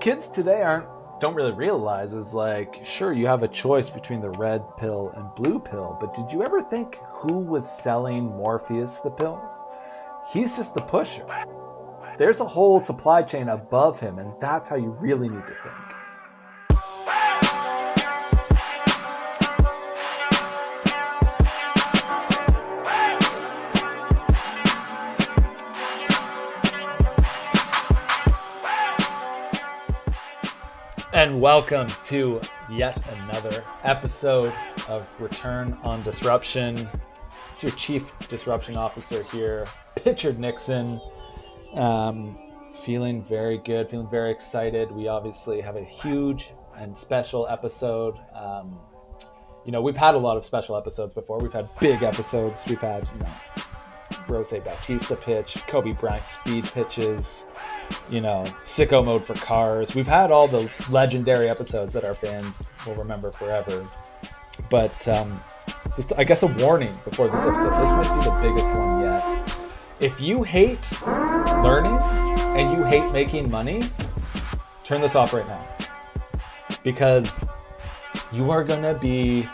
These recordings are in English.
kids today aren't don't really realize is like sure you have a choice between the red pill and blue pill but did you ever think who was selling morpheus the pills? He's just the pusher. There's a whole supply chain above him and that's how you really need to think and welcome to yet another episode of Return on Disruption. It's your Chief Disruption Officer here, Pitchard Nixon. Um, feeling very good, feeling very excited. We obviously have a huge and special episode. Um, you know, we've had a lot of special episodes before. We've had big episodes. We've had, you know, Rose Bautista pitch, Kobe Bryant speed pitches you know, sicko mode for cars. We've had all the legendary episodes that our fans will remember forever. But um, just, I guess, a warning before this episode. This might be the biggest one yet. If you hate learning and you hate making money, turn this off right now. Because you are going to be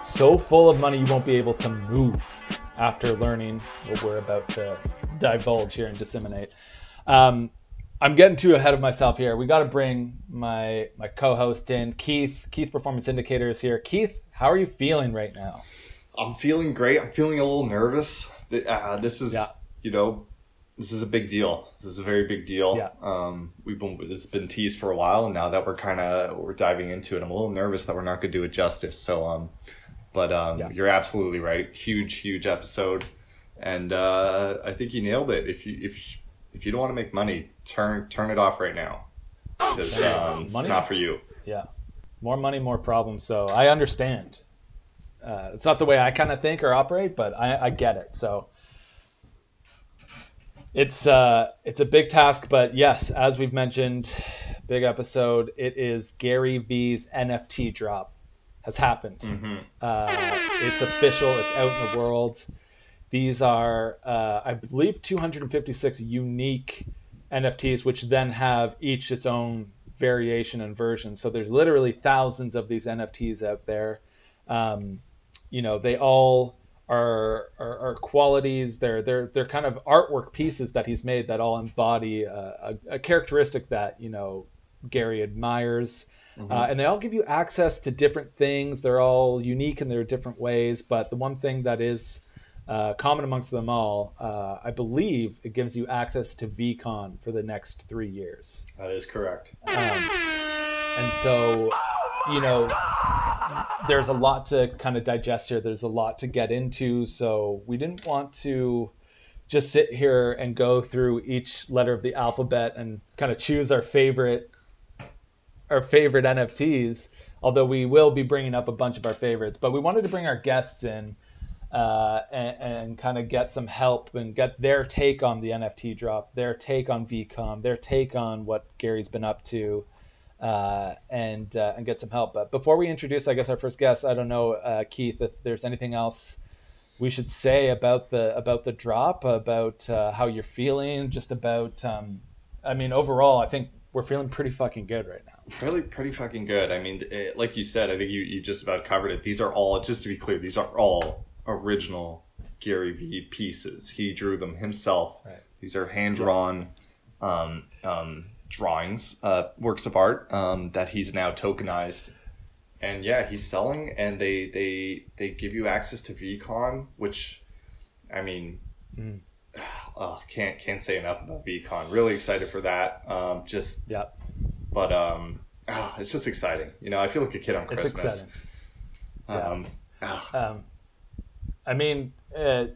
so full of money you won't be able to move after learning what we're about to divulge here and disseminate. Um, I'm getting too ahead of myself here. We got to bring my my co-host in, Keith. Keith Performance Indicators here. Keith, how are you feeling right now? I'm feeling great. I'm feeling a little nervous. Uh, this is, yeah. you know, this is a big deal. This is a very big deal. Yeah. Um, we've been it's been teased for a while, and now that we're kind of we're diving into it, I'm a little nervous that we're not going to do it justice. So, um, but um, yeah. you're absolutely right. Huge, huge episode, and uh, I think you nailed it. If you if if you don't want to make money, turn turn it off right now because um, it's not for you. Yeah, more money, more problems. So I understand. Uh, it's not the way I kind of think or operate, but I, I get it. So it's uh, it's a big task, but yes, as we've mentioned, big episode. It is Gary V's NFT drop has happened. Mm-hmm. Uh, it's official. It's out in the world. These are, uh, I believe, 256 unique NFTs, which then have each its own variation and version. So there's literally thousands of these NFTs out there. Um, you know, they all are, are, are, qualities. They're they're they're kind of artwork pieces that he's made that all embody a, a, a characteristic that you know Gary admires. Mm-hmm. Uh, and they all give you access to different things. They're all unique in their different ways. But the one thing that is uh, common amongst them all, uh, I believe it gives you access to VCon for the next three years. That is correct. Um, and so, you know, there's a lot to kind of digest here. There's a lot to get into. So we didn't want to just sit here and go through each letter of the alphabet and kind of choose our favorite our favorite NFTs. Although we will be bringing up a bunch of our favorites, but we wanted to bring our guests in uh, and, and kind of get some help and get their take on the NFT drop, their take on VCon, their take on what Gary's been up to, uh, and uh, and get some help. But before we introduce, I guess our first guest, I don't know, uh, Keith, if there's anything else we should say about the about the drop, about uh, how you're feeling, just about. Um, I mean, overall, I think we're feeling pretty fucking good right now. Really, pretty fucking good. I mean, it, like you said, I think you, you just about covered it. These are all, just to be clear, these are all original Gary Vee pieces. He drew them himself. Right. These are hand drawn um, um, drawings, uh, works of art um, that he's now tokenized. And yeah, he's selling, and they they they give you access to VCon, which, I mean, mm. uh, can't can't say enough about VCon. Really excited for that. Um, just yeah, but um, oh, it's just exciting. You know, I feel like a kid on Christmas. It's exciting. Um, yeah. Oh. Um, I mean, uh,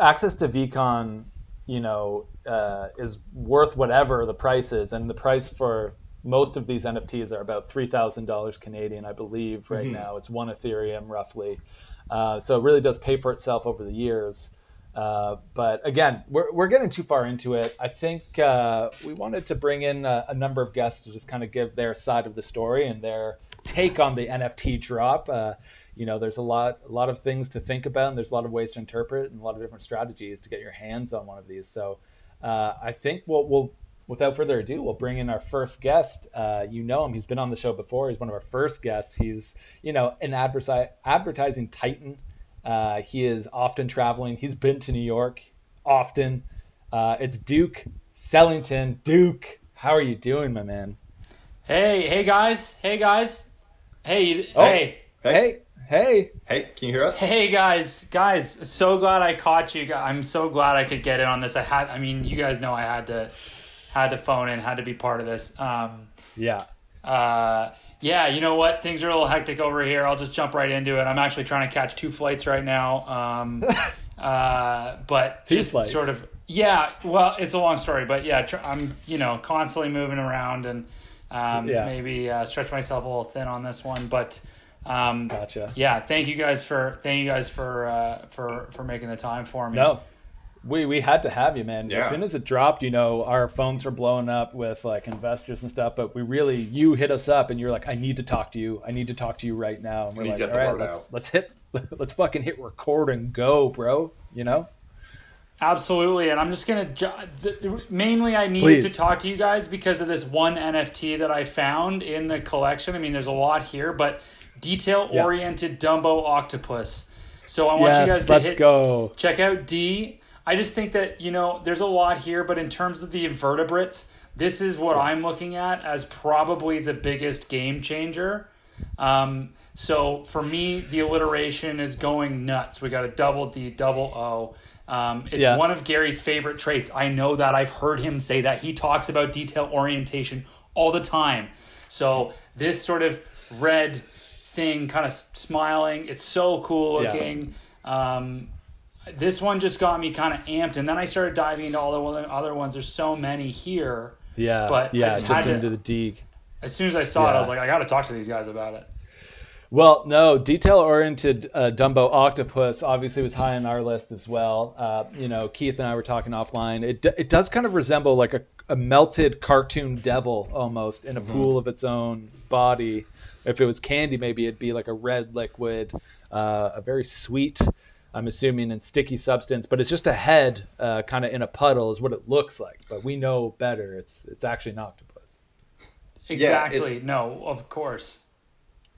access to VCon, you know, uh, is worth whatever the price is, and the price for most of these NFTs are about three thousand dollars Canadian, I believe. Right mm-hmm. now, it's one Ethereum roughly, uh, so it really does pay for itself over the years. Uh, but again, we're, we're getting too far into it. I think uh, we wanted to bring in a, a, number of guests to just kind of give their side of the story and their take on the NFT drop. You know there's a lot a lot of things to think about and there's a lot of ways to interpret and a lot of different strategies to get your hands on one of these so uh, i think we'll, we'll without further ado, we'll bring in our first guest. Uh, you know him; he's been on the show before. He's one of our first guests. He's you know an adversi- advertising titan. Uh, he is often traveling. He's been to New York often. Uh, it's Duke Sellington. Duke, how are you doing, my man? Hey, hey guys, hey guys, hey, Oh. hey, Hey, hey. Hey, can you hear us? hey guys, guys. So glad I caught you. I'm so glad I could get in on this. I had, I mean, you guys know I had to, had to phone in, had to be part of this. Um, Yeah. uh, yeah, you know what? Things are a little hectic over here. I'll just jump right into it. I'm actually trying to catch two flights right now. Um, uh, but Two just flights? sort of, yeah. Well, it's a long story, but yeah, tr- I'm you know constantly moving around and um, Yeah. maybe uh, stretch myself a little thin on this one, but. Um, Gotcha. yeah, thank you guys for thank you guys for uh, for for making the time for me. No, we we had to have you, man. Yeah. As soon as it dropped, you know, our phones were blowing up with like investors and stuff. But we really, you hit us up, and you're like, "I need to talk to you. I need to talk to you right now." And we're You like, get "All the let's out." let's hit, let's fucking hit record and go, bro." You know? Absolutely, and I'm just gonna ju- the, the- mainly I needed Please. to talk to you guys because of this one NFT that I found in the collection. I mean, there's a lot here, but detail oriented Dumbo octopus. So I want you guys to let's hit go. check out D. I just think that you know there's a lot here, but in terms of the invertebrates, this is what I'm looking at as probably the biggest game changer. Um, so for me, the alliteration is going nuts. We got a double D, double O. Um, it's Yeah. one of Gary's favorite traits. I know that. I've heard him say that. He talks about detail orientation all the time. So this sort of red thing, kind of smiling, it's so cool Yeah. looking. Um, this one just got me kind of amped, and then I started diving into all the other ones. There's so many here. Yeah, But yeah, just just, had to- into the D. As soon as I saw it, I was like, I got to talk to these guys about it. Well, no, detail-oriented uh, Dumbo octopus obviously was high on our list as well. Uh, you know, Keith and I were talking offline. It d- it does kind of resemble like a, a melted cartoon devil almost in a pool of its own body. If it was candy, maybe it'd be like a red liquid, uh, a very sweet. I'm assuming and sticky substance, but it's just a head, uh, kind of in a puddle, is what it looks like. But we know better. It's it's actually an octopus. Exactly. no, of course.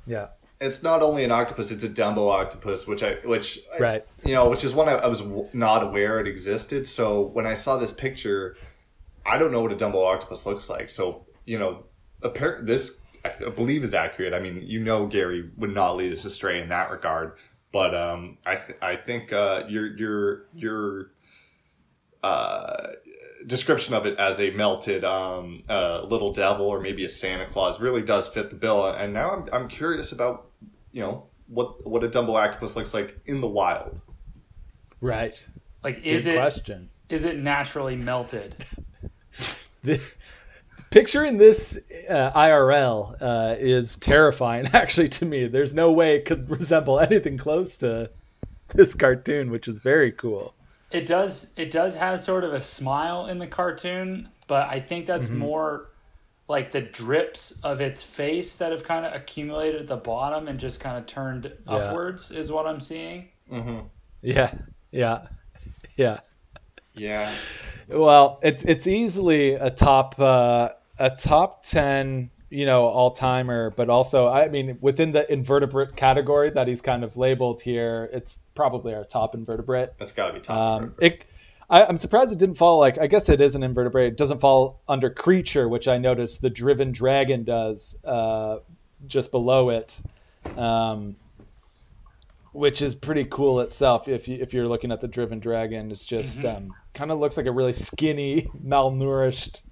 Yeah. It's not only an octopus; it's a Dumbo octopus, which I, which I- Right. you know, which is one I, I was not aware it existed. So when I saw this picture, I don't know what a Dumbo octopus looks like. So you know, appar- this I believe is accurate. I mean, you know, Gary would not lead us astray in that regard. But um, I th- I think uh, your your your uh, description of it as a melted um, uh, little devil or maybe a Santa Claus really does fit the bill. And now I'm, I'm curious about you know what what a Dumbo octopus looks like in the wild. Right. Like, is Good it question. is it naturally melted? The- picturing this uh, IRL uh, is terrifying, actually, to me. There's no way it could resemble anything close to this cartoon, which is very cool. It does. It does have sort of a smile in the cartoon, but I think that's Mm-hmm. more like the drips of its face that have kind of accumulated at the bottom and just kind of turned Yeah. upwards is what I'm seeing. Yeah, yeah, yeah. Yeah. Well, it's it's easily a top uh, a top ten, you know, all timer. But also, I mean, within the invertebrate category that he's kind of labeled here, it's probably our top invertebrate. That's got to be top. Um, it, I, I'm surprised it didn't fall like I guess it is an invertebrate. It doesn't fall under creature, which I noticed the driven dragon does uh, just below it, um, which is pretty cool itself. If you if you're looking at the driven dragon, it's just um, kind of looks like a really skinny, malnourished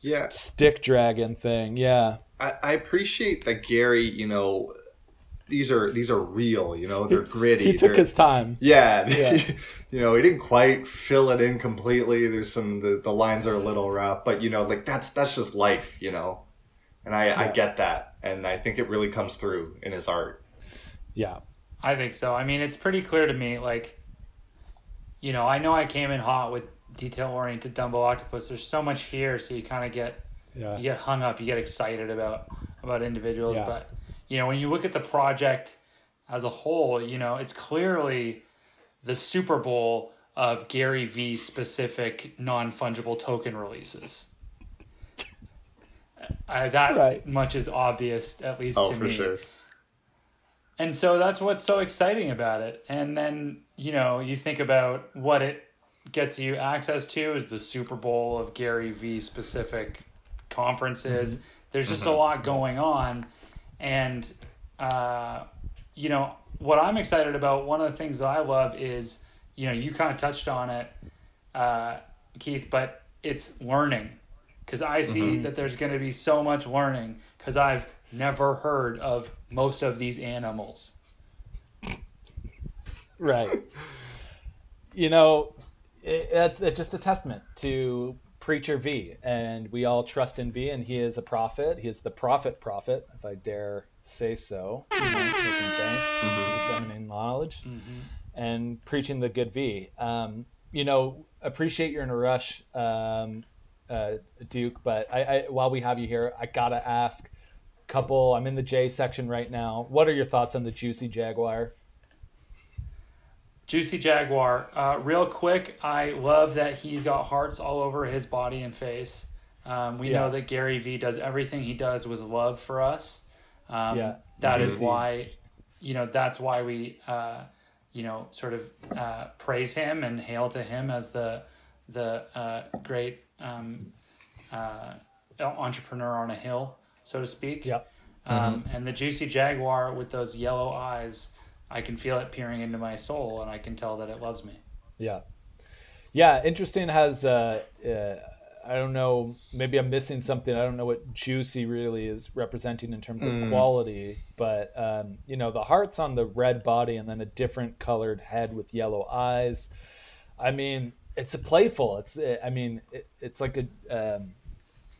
yeah. stick dragon thing. Yeah, I, I appreciate that Gary, you know, these are these are real, you know, they're gritty. he took they're- his time. Yeah, Yeah. you know, he didn't quite fill it in completely. There's some the, the lines are a little rough, but you know, like that's that's just life, you know. And I, I get that, and I think it really comes through in his art. Yeah, I think so. I mean, it's pretty clear to me. Like, you know, I know I came in hot with detail oriented Dumbo octopus. There's so much here, so you kind of get yeah, you get hung up, you get excited about about individuals. Yeah. But you know, when you look at the project as a whole, you know, it's clearly the Super Bowl of Gary V specific non fungible token releases. Uh, that Right. much is obvious, at least Oh, to for me. sure. And so that's what's so exciting about it. And then, you know, you think about what it gets you access to is the Super Bowl of Gary V specific conferences. There's just a lot going on. And, uh, you know, what I'm excited about, one of the things that I love is, you know, you kind of touched on it, uh, Keith, but it's learning. Because I see that there's going to be so much learning because I've never heard of most of these animals. Right. you know, it, it's, it's just a testament to Preacher V, and we all trust in V, and he is a prophet. He is the prophet prophet, if I dare say so. You know, making bank, disseminating knowledge, and preaching the good V. Um, you know, appreciate you're in a rush, um, uh, Duke, but I, I, while we have you here, I gotta ask. Couple, I'm in the J section right now. What are your thoughts on the Juicy Jaguar? Juicy Jaguar. Uh, real quick, I love that he's got hearts all over his body and face. Um, we Yeah. know that Gary Vee does everything he does with love for us. Um, Yeah. That is Juicy. why, you know, that's why we, uh, you know, sort of uh, praise him and hail to him as the the uh, great um, uh, entrepreneur on a hill, so to speak. Yep. Um, and the juicy jaguar with those yellow eyes, I can feel it peering into my soul, and I can tell that it loves me. Yeah, yeah. Interesting has uh, uh, I don't know. Maybe I'm missing something. I don't know what juicy really is representing in terms of quality, but um, you know the heart's on the red body and then a different colored head with yellow eyes. I mean, it's a playful. It's I mean, it, it's like a. Um,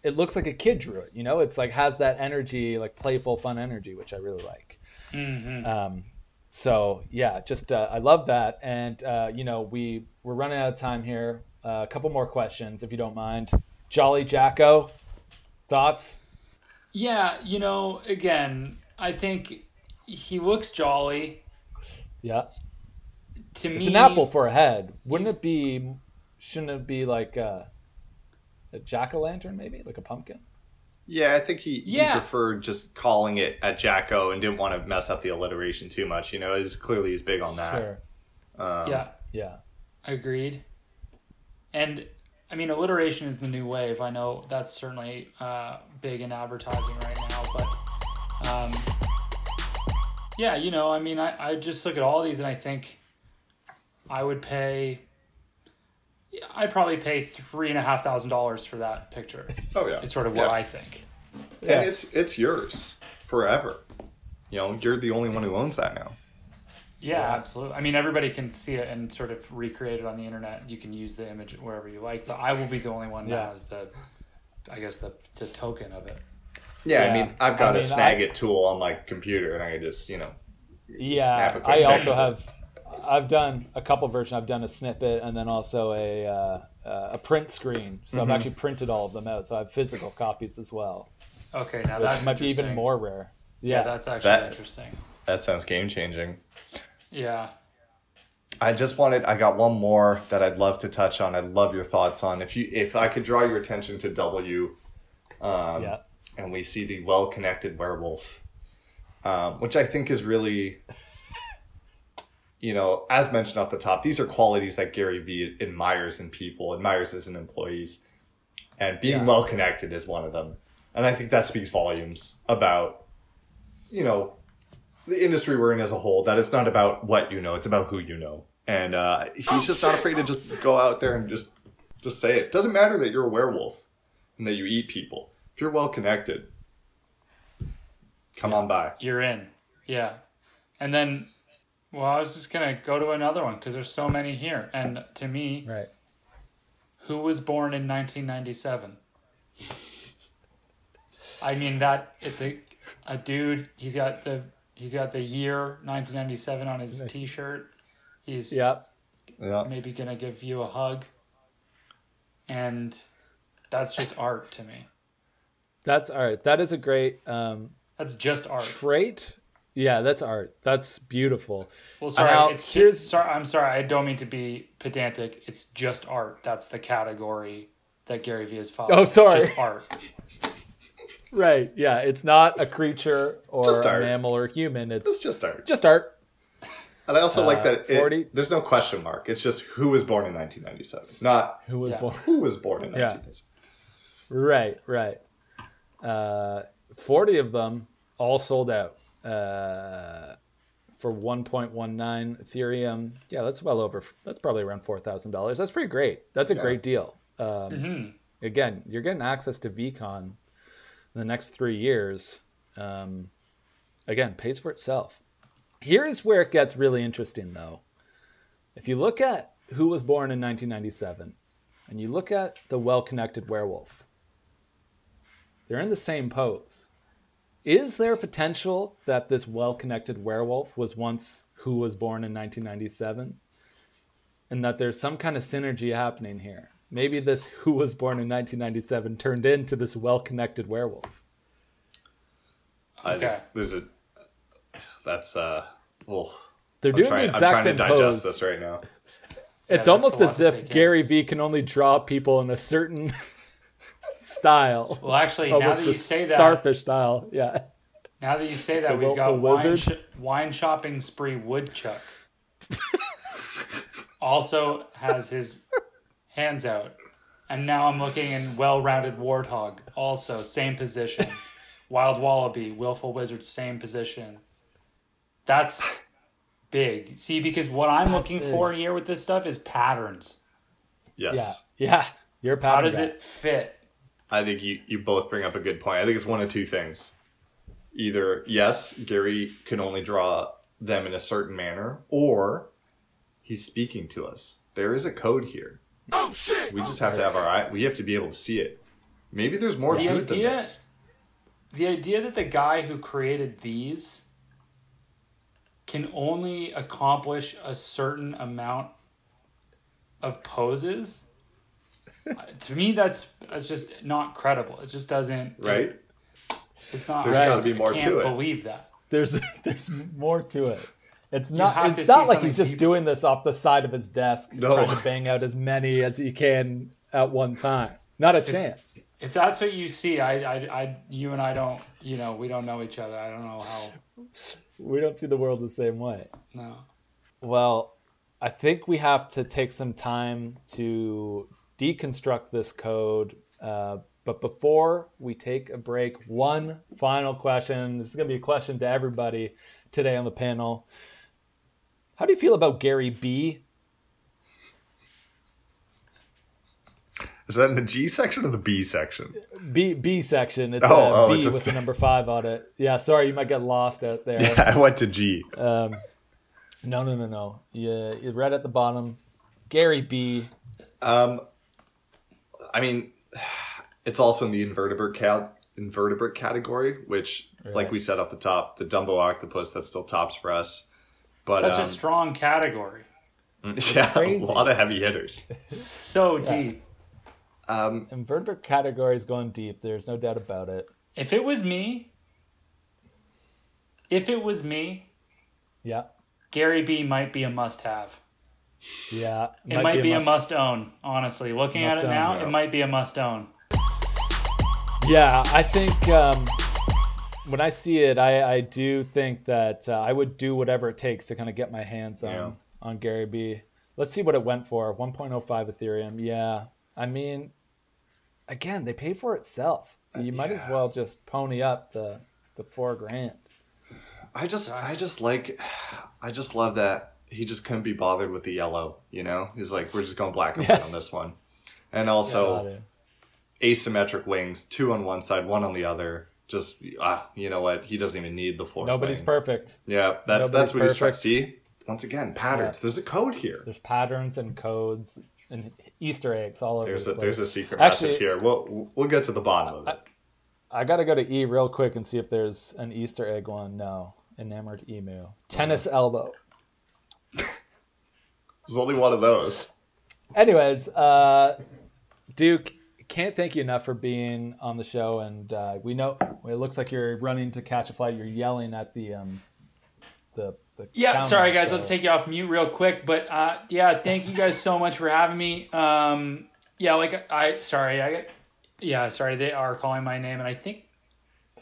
it looks like a kid drew it. You know, it's like has that energy, like playful, fun energy, which I really like. Um, so yeah, just uh, I love that, and uh, you know we we're running out of time here. Uh, a couple more questions, if you don't mind. Jolly Jacko, thoughts? Yeah, you know, again, I think he looks jolly Yeah, to me. it's an apple for a head. Wouldn't it be? Shouldn't it be like a, a jack o' lantern, maybe like a pumpkin? Yeah, I think he, Yeah. he preferred just calling it a Jacko and didn't want to mess up the alliteration too much. You know, is clearly he's big on that. Sure. Um, Yeah, Yeah. agreed. And I mean, alliteration is the new wave. I know that's certainly uh, big in advertising right now, but um, yeah, you know, I mean, I, I just look at all these and I think I would pay. I'd probably pay three and a half thousand dollars for that picture. Oh yeah. Is sort of what Yeah. I think. Yeah. And it's it's yours forever. You know, you're the only one who owns that now. Yeah, absolutely. I mean, everybody can see it and sort of recreate it on the internet. You can use the image wherever you like, but I will be the only one Yeah. that has the, I guess the the token of it. Yeah, Yeah. I mean, I've got I a mean, snag I- it tool on my computer, and I can just you know. Yeah, snap a quick I also picture. have. I've done a couple versions. I've done a snippet and then also a uh, uh, a print screen. So Mm-hmm. I've actually printed all of them out. So I have physical copies as well, Okay, now which that's might be even more rare. Yeah, Yeah, that's actually That- interesting. That sounds game changing. Yeah, I just wanted. I got one more that I'd love to touch on. I'd love your thoughts on if you if I could draw your attention to W, um, yeah, and we see the well connected werewolf, um, which I think is really, you know, as mentioned off the top, these are qualities that Gary Vee admires in people, admires as in employees, and being Yeah. well connected is one of them. And I think that speaks volumes about, you know, the industry we're in as a whole. That it's not about what you know; it's about who you know. And uh, he's just not afraid to just go out there and just just say it. Doesn't matter that you're a werewolf and that you eat people. If you're well connected, come on by. you're in. Yeah, and then, well, I was just gonna go to another one because there's so many here, and to me, right. who was born in 1997? I mean that it's a a dude. He's got the he's got the year 1997 on his T-shirt. He's Yeah, Yeah. maybe gonna give you a hug, and that's just art to me. that's art. That is a great um, That's just art. trait. Yeah, that's art. That's beautiful. Well, sorry, Now, it's here's- just, sorry. I'm sorry. I don't mean to be pedantic. It's just art. That's the category that Gary Vee is following. Oh, sorry. Just art. Right. Yeah, it's not a creature or a mammal or human. It's It's just art. just art. And I also like that it, 40 there's no question mark. It's just who was born in 1997, not Who was Yeah. born? who was born in Yeah. 1997. Right, right. Uh, 40 of them all sold out uh, for 1.19 Ethereum. Yeah, that's well over, that's probably around $4,000. That's pretty great. That's a great deal. Um, Again, you're getting access to VCon in the next three years. Um, again, pays for itself. Here's where it gets really interesting, though. If you look at who was born in 1997 and you look at the well connected werewolf, they're in the same pose. Is there potential that this well connected werewolf was once who was born in 1997? And that there's some kind of synergy happening here? Maybe this who was born in 1997 turned into this well connected werewolf. Okay. think there's a that's uh well They're I'm doing trying, the I'm exact trying to same digest pose. this right now. It's that's almost as if take in. Gary Vee can only draw people in a certain style. Well, actually, now Almost that you say that, starfish style. Yeah. now that you say that, The we've got willful wine, wizard. sh- wine shopping spree woodchuck. also has his hands out, and now I'm looking in well-rounded warthog. Also, same position. Wild wallaby, willful wizard, same position. That's big. See, because what I'm looking big. for here with this stuff is patterns. Yes. Yeah. Yeah. You're a How does guy. it fit? I think you, you both bring up a good point. I think it's one of two things. Either, yes, Gary can only draw them in a certain manner, or he's speaking to us. There is a code here. Oh shit! We just have to have our eye we have to be able to see it. Maybe there's more The to it than this. the idea that the guy who created these can only accomplish a certain amount of poses to me that's that's just not credible it just doesn't Right? it's not There's I gotta be more can't to it. believe that There's there's more to it. It's not it's not like he's just deeper. doing this off the side of his desk No. trying to bang out as many as he can at one time. Not a chance. if that's what you see I, I i you and i don't you know we don't know each other i don't know how We don't see the world the same way. no Well, I think we have to take some time to deconstruct this code. Uh, but before we take a break, one final question. This is going to be a question to everybody today on the panel. How do you feel about Gary B? Is that in the G section or the B section? B B section. It's Oh, a oh, B it's a- with the number five on it. Yeah, sorry, you might get lost out there. Yeah, I went to G. Um, no, no, no, no. Yeah, right at the bottom. Gary B. Um, I mean, it's also in the invertebrate cat invertebrate category, which, like we said off the top, the Dumbo octopus that still tops for us. But such um, a strong category yeah, crazy. a lot of heavy hitters. so deep Um, Invertebrate category is going deep. There's no doubt about it. if it was me if it was me Yeah, Gary B might be a must have. Yeah. It might, be, a must own, honestly. Looking Must at it own, now, yeah. it might be a must own. Yeah, I think um, when I see it, I, I do think that uh, I would do whatever it takes to kind of get my hands on Yeah. on Gary B. Let's see what it went for. 1.05 Ethereum. Yeah, I mean, again, they pay for itself. You might as well just pony up the the four grand. I just, I just like, I just love that he just couldn't be bothered with the yellow. You know, he's like, we're just going black and white on this one, and also asymmetric wings, two on one side, one on the other. Just ah, you know what? He doesn't even need the fourth. Nobody's wing. perfect. Yeah, that's Nobody's that's what he's trying. to See, once again, patterns. Yeah. There's a code here. There's patterns and codes and Easter eggs all over. There's a there's a secret Actually- message here. We'll we'll get to the bottom of it. I gotta go to E real quick and see if there's an Easter egg one. No, enamored emu, tennis elbow. There's only one of those. Anyways, uh, Duke, can't thank you enough for being on the show. And uh, we know it looks like you're running to catch a flight. You're yelling at the um, the, the Yeah, sorry guys, so- let's take you off mute real quick. But uh, yeah, thank you guys so much for having me. Um, yeah, like I sorry, I yeah, sorry, they are calling my name, and I think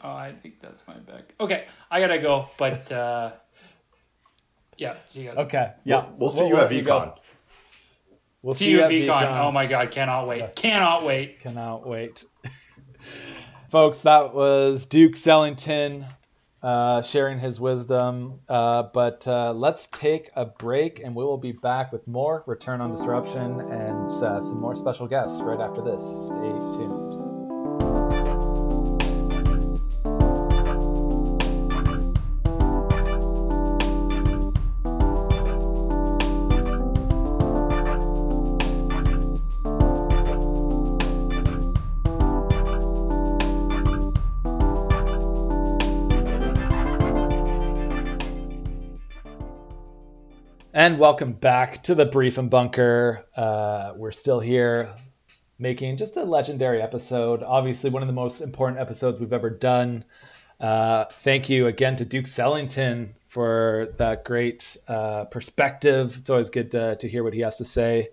oh, I think that's my bag. Okay, I gotta go, but uh, yeah, see you guys. Okay. Yeah. We'll, we'll see you at let go. VCon. We'll See you at VCon. VCon. Oh my god, cannot wait, cannot wait. Cannot wait. Folks, that was Duke Sellington uh, sharing his wisdom. Uh, but uh, let's take a break and we will be back with more Return on Disruption and uh, some more special guests right after this. Stay tuned. And welcome back to the Brief and Bunker. Uh, we're still here making just a legendary episode. Obviously, one of the most important episodes we've ever done. Uh, thank you again to Duke Sellington for that great uh, perspective. It's always good to, to hear what he has to say.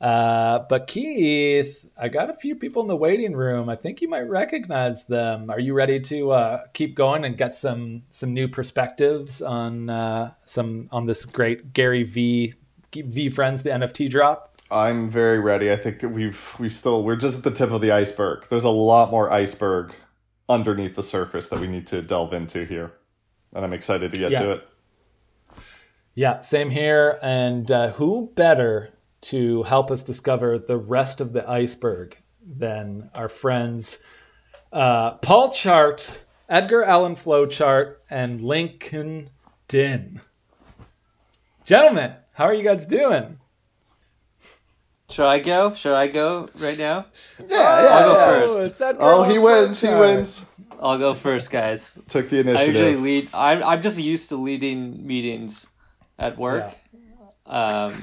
Uh, but Keith, I got a few people in the waiting room. I think you might recognize them. Are you ready to uh, keep going and get some some new perspectives on uh, some on this great Gary V V Friends the NFT drop? I'm very ready. I think that we've we still we're just at the tip of the iceberg. There's a lot more iceberg underneath the surface that we need to delve into here, and I'm excited to get Yeah. to it. Yeah, same here. And uh, who better to help us discover the rest of the iceberg than our friends uh, Paul Chart, Edgar Allan Flowchart, and Lincoln Din. Gentlemen, how are you guys doing? Should I go? Should I go right now? Yeah, I'll go first. Oh, Oh, he wins. He wins. I'll go first, guys. Took the initiative. I usually lead. I'm I'm just used to leading meetings at work. Um,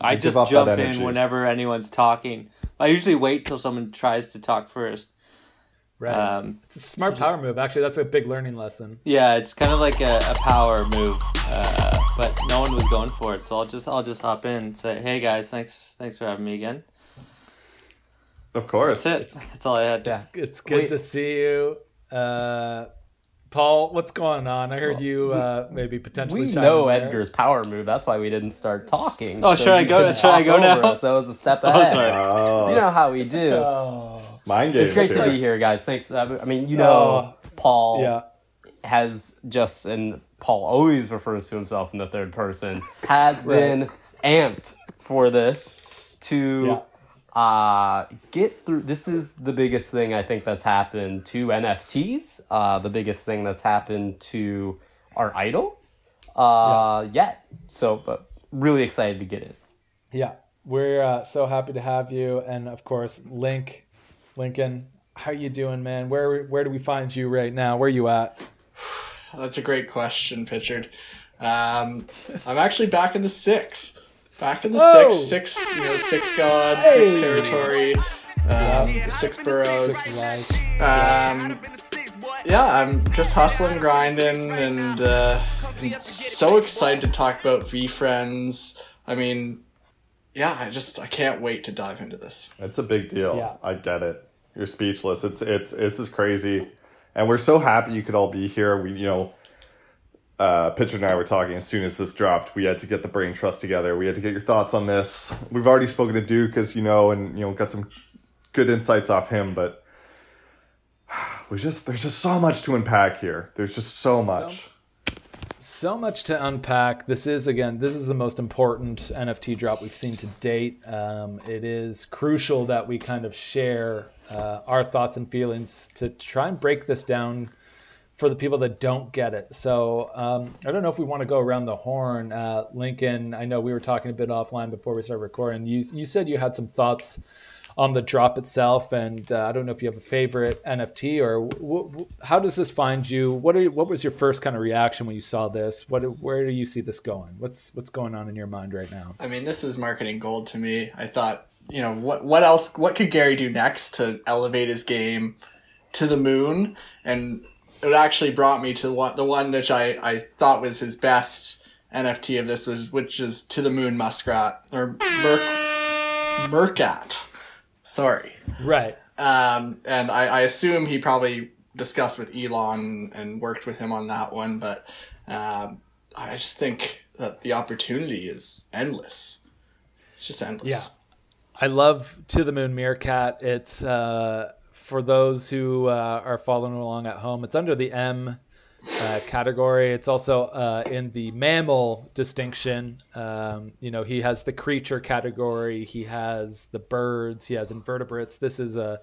I just off jump in whenever anyone's talking. I usually wait till someone tries to talk first. Right. Um, it's a smart power move. Actually, that's a big learning lesson. yeah, it's kind of like a, a power move, uh, but no one was going for it, so I'll just I'll just hop in and say, "Hey guys, thanks thanks for having me again." Of course. That's it. That's all I had. It's, it's good Wait. to see you. Uh, Paul, what's going on? I heard you uh, maybe potentially We know there. Edgar's power move. That's why we didn't start talking. Oh, should I you go- should I talk go over now? us. That was a step Oh, ahead. sorry. Oh, You know how we do. Oh, mind games. it's great to be here, guys. Thanks. I mean, you know, Paul yeah. has just, and Paul always refers to himself in the third person, has been amped for this to uh, get through. This is the biggest thing I think that's happened to NFTs. Uh, the biggest thing that's happened to our idol uh, yet. So, but really excited to get it. Yeah, we're uh, so happy to have you, and of course, Link, Lincoln. How you doing, man? Where where do we find you right now? Where you at? That's a great question, Pitchard. Um, I'm actually back in the six. Back in the Oh! six, six, you know, six gods, Hey! six territory, um, six boroughs. Six Um, yeah, I'm just hustling, grinding, and uh, so excited to talk about V Friends. I mean, yeah, I just I can't wait to dive into this. It's a big deal. Yeah. I get it. You're speechless. It's it's this is crazy, and we're so happy you could all be here. We you know, uh, Pitcher and I were talking as soon as this dropped. We had to get the brain trust together. We had to get your thoughts on this. We've already spoken to Duke, as you know, and you know got some good insights off him, but. We just there's just so much to unpack here. There's just so much. So much to unpack. This is again, this is the most important NFT drop we've seen to date. Um, it is crucial that we kind of share uh, our thoughts and feelings to try and break this down for the people that don't get it. So um, I don't know if we want to go around the horn. Uh, Lincoln, I know we were talking a bit offline before we started recording. You you said you had some thoughts on the drop itself, and uh, I don't know if you have a favorite NFT or w- w- how does this find you? What are what was your first kind of reaction when you saw this? What where do you see this going? What's what's going on in your mind right now? I mean, this is marketing gold to me. I thought, you know, what what else? What could Gary do next to elevate his game to the moon? And it actually brought me to one, the one which I, I thought was his best NFT of this was which is to the moon muskrat or Merc Meerkat. Sorry. Right. Um, and I, I assume he probably discussed with Elon and worked with him on that one, but um, I just think that the opportunity is endless. It's just endless. Yeah. I love To the Moon Meerkat. It's uh, for those who uh, are following along at home. It's under the M uh, category. It's also uh, in the mammal distinction. Um, you know, he has the creature category. He has the birds. He has invertebrates. This is a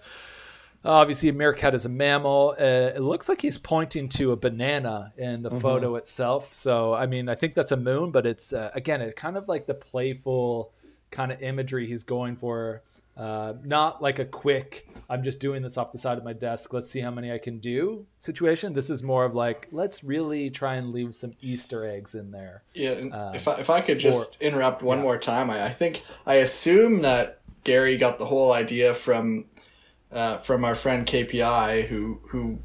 obviously a meerkat is a mammal. Uh, it looks like he's pointing to a banana in the mm-hmm. photo itself. So I mean, I think that's a moon, but it's uh, again, it kind of like the playful kind of imagery he's going for. Uh, not like a quick, I'm just doing this off the side of my desk. Let's see how many I can do situation. This is more of like, let's really try and leave some Easter eggs in there. Yeah. Um, if, I, if I could for, just interrupt one yeah. more time, I, I think, I assume that Gary got the whole idea from uh, from our friend KPI, who who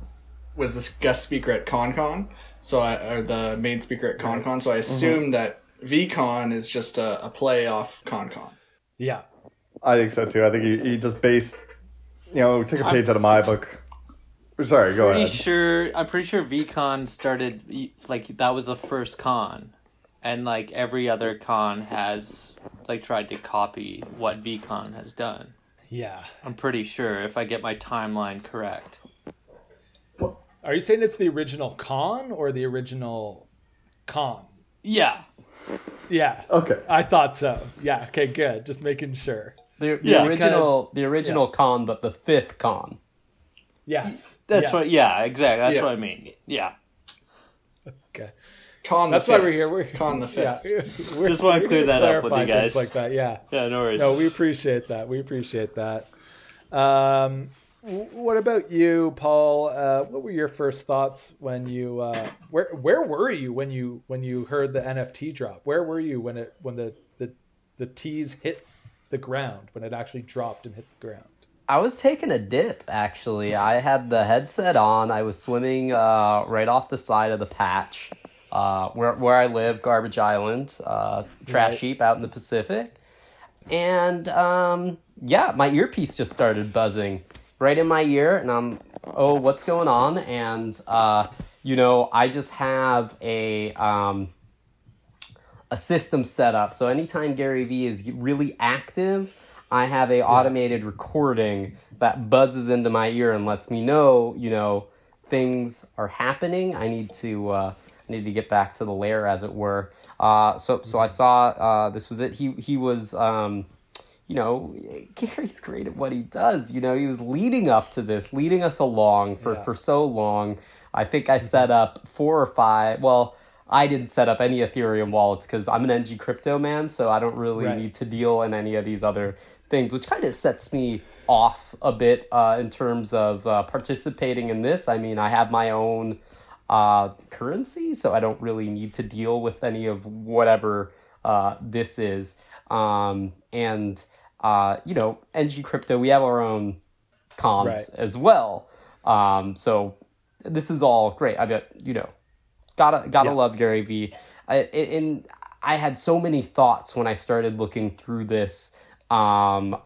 was the guest speaker at ConCon, so I, or the main speaker at ConCon. So I assume mm-hmm. that VCon is just a, a play off ConCon. Yeah, I think so too. I think he, he just based, you know, took a page I'm, out of my book. Sorry, go pretty ahead. Sure, I'm pretty sure VCon started like that was the first con, and like every other con has like tried to copy what VCon has done. Yeah. I'm pretty sure if I get my timeline correct. Are you saying it's the original con or the original con? Yeah. Yeah. Okay. I thought so. Yeah. Okay. Good. Just making sure. The, the yeah, original, because, the original yeah. con, but the fifth con. Yes. That's yes. what. Yeah. Exactly. That's yeah. what I mean. Yeah. Okay. Con That's why we're here. We're con the fifth. Yeah. Just want to clear that up with you guys. Like that, yeah. Yeah, no worries. No, we appreciate that. We appreciate that. Um, what about you, Paul? Uh, what were your first thoughts when you uh, where where were you when you when you heard the NFT drop? Where were you when it when the the the teas hit the ground when it actually dropped and hit the ground? I was taking a dip actually. I had the headset on. I was swimming uh, right off the side of the patch uh, where where I live, Garbage Island, uh, trash right. heap out in the Pacific, and um, yeah, my earpiece just started buzzing right in my ear, and I'm oh, what's going on? And uh, you know, I just have a um, a system set up, so anytime Gary Vee is really active, I have a automated recording that buzzes into my ear and lets me know, you know, things are happening. I need to uh, need to get back to the lair, as it were. Uh, so so I saw uh, this was it. He he was. Um, you know, Gary's great at what he does. You know, he was leading up to this, leading us along for, yeah. for so long. I think I set up four or five. Well, I didn't set up any Ethereum wallets because I'm an NG crypto man, so I don't really right. need to deal in any of these other things, which kind of sets me off a bit uh, in terms of uh, participating in this. I mean, I have my own uh, currency, so I don't really need to deal with any of whatever uh, this is. Um, and uh, you know, NG Crypto, we have our own cons right. as well. Um, so this is all great. I've got you know, gotta gotta yeah. love Gary Vee. I, and I had so many thoughts when I started looking through this. Um,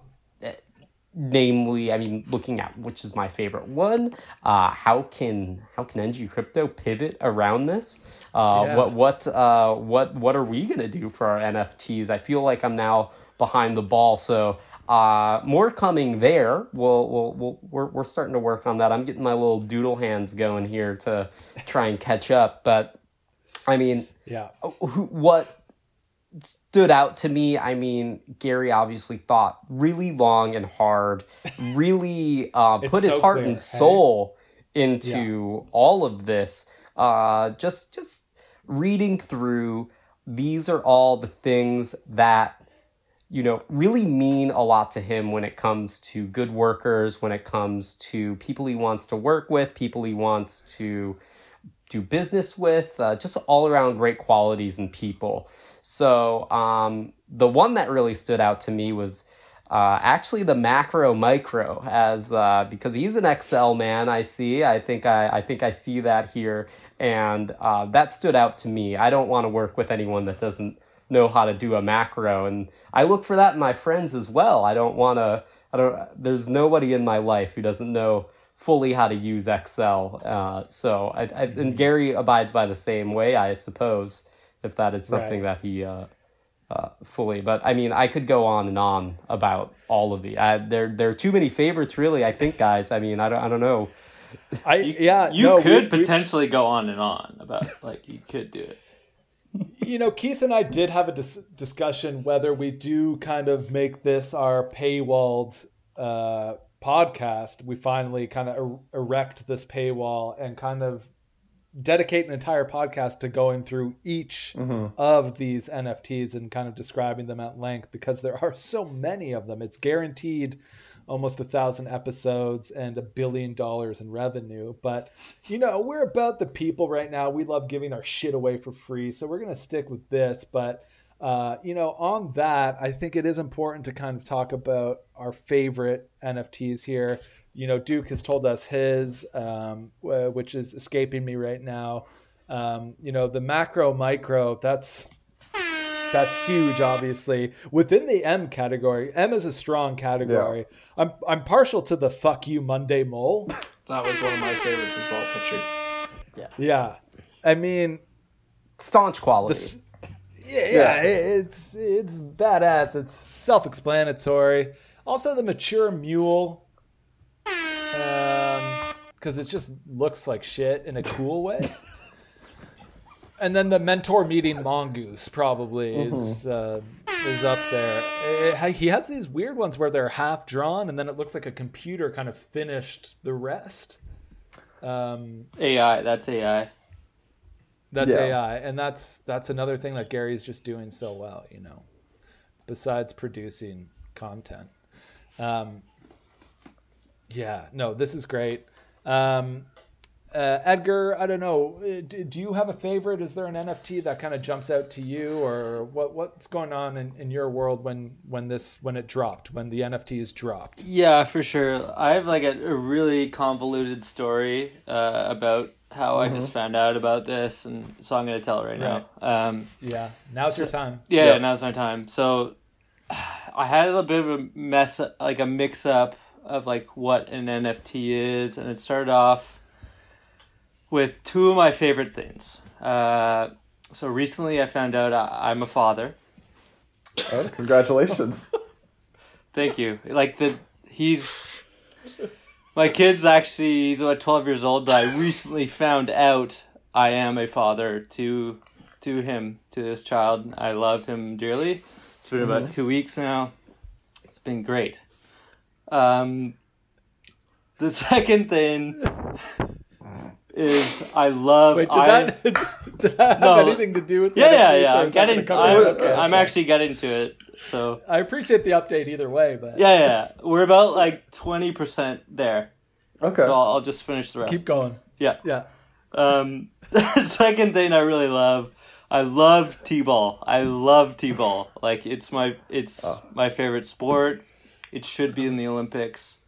namely, I mean, looking at which is my favorite one. Uh, how can how can NG Crypto pivot around this? Uh, yeah. What what uh, what what are we gonna do for our NFTs? I feel like I'm now behind the ball, so. Uh, more coming there. We'll, we'll, we'll, we're, we're starting to work on that. I'm getting my little doodle hands going here to try and catch up. But I mean, yeah, what stood out to me. I mean, Gary obviously thought really long and hard, really uh, put his heart clear, and soul hey? into yeah. all of this. Uh, just just reading through, these are all the things that you know really mean a lot to him when it comes to good workers, when it comes to people he wants to work with, people he wants to do business with, uh, just all around great qualities and people. So um, the one that really stood out to me was uh, actually the macro micro as uh, because he's an Excel man. I see. I think I, I think I see that here, and uh, that stood out to me. I don't want to work with anyone that doesn't know how to do a macro, and I look for that in my friends as well. I don't want to. I don't. There's nobody in my life who doesn't know fully how to use Excel. Uh, so I, I, and Gary abides by the same way, I suppose, if that is something right. that he uh, uh, fully. But I mean, I could go on and on about all of the. I, there, there are too many favorites, really. I think, guys. I mean, I don't, I don't know. I yeah, you no, could we, potentially we, go on and on about like you could do it. You know, Keith and I did have a dis- discussion whether we do kind of make this our paywalled uh, podcast. We finally kind of er- erect this paywall and kind of dedicate an entire podcast to going through each mm-hmm. of these NFTs and kind of describing them at length because there are so many of them. It's guaranteed almost a thousand episodes and a billion dollars in revenue. But you know, we're about the people right now. We love giving our shit away for free, so we're gonna stick with this. But uh, you know, on that, I think it is important to kind of talk about our favorite NFTs here you know, Duke has told us his, um, which is escaping me right now. Um, you know, the macro micro, that's that's huge, obviously. Within the M category, M is a strong category. Yeah. I'm I'm partial to the fuck you Monday mole. That was one of my favorites as well, pictured. Yeah. Yeah. I mean staunch quality. The, yeah, yeah, yeah, it's it's badass. It's self-explanatory. Also, the mature mule because um, it just looks like shit in a cool way. And then the mentor meeting mongoose probably mm-hmm. is uh, is up there. It, he has these weird ones where they're half drawn, and then it looks like a computer kind of finished the rest. Um, AI, that's AI. That's yeah. AI, and that's that's another thing that Gary's just doing so well. You know, besides producing content. Um, yeah, no, this is great. Um, uh, Edgar, I don't know. Uh, do, you have a favorite? Is there an NFT that kind of jumps out to you, or what? What's going on in, in your world when when this when it dropped when the NFT is dropped? Yeah, for sure. I have like a, a really convoluted story uh, about how mm-hmm. I just mm-hmm. found out about this, and so I'm going to tell it right, right. now. Um, yeah, now's your time. Yeah, yeah, now's my time. So I had a little bit of a mess, like a mix up of like what an NFT is, and it started off with two of my favorite things. Uh, so recently, I found out I, am a father. Oh, congratulations! Thank you. Like the he's my kid's actually he's about twelve years old, but I recently found out I am a father to to him to this child. I love him dearly. It's been about mm-hmm. two weeks now. It's been great. Um, the second thing is I love. Wait, did I, that, did that have no, anything to do with? Yeah, yeah, yeah. I'm getting. I'm, okay, I'm okay. actually getting to it. So I appreciate the update either way, but yeah, yeah, we're about like twenty percent there. Okay. So I'll, I'll, just finish the rest. Keep going. Yeah, yeah. Um, second thing I really love, I love t-ball. I love t-ball. Like it's my it's oh. my favorite sport. It should be in the Olympics.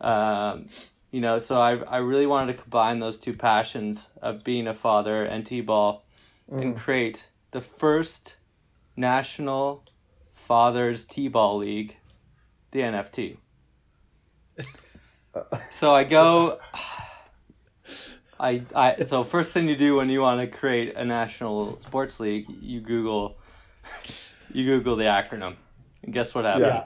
Um, you know, so I I really wanted to combine those two passions of being a father and t-ball, mm. and create the first national fathers t-ball league, the NFT. so I go. I, I so first thing you do when you want to create a national sports league, you Google, you Google the acronym, and guess what happened? Yeah.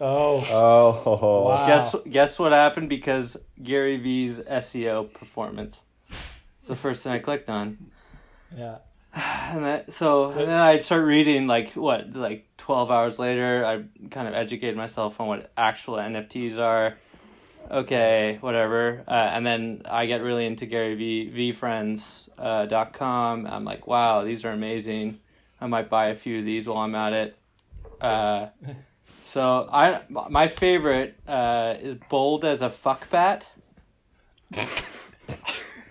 Oh. Oh. Wow. Guess guess what happened because Gary V's SEO performance. It's the first thing I clicked on. Yeah. And that so, so and then I start reading like what like twelve hours later. I kind of educated myself on what actual NFTs are. Okay, whatever. Uh, and then I get really into Gary V VeeFriends uh, dot com. I'm like, wow, these are amazing. I might buy a few of these while I'm at it. Uh, So I my favorite uh, is bold as a fuck bat.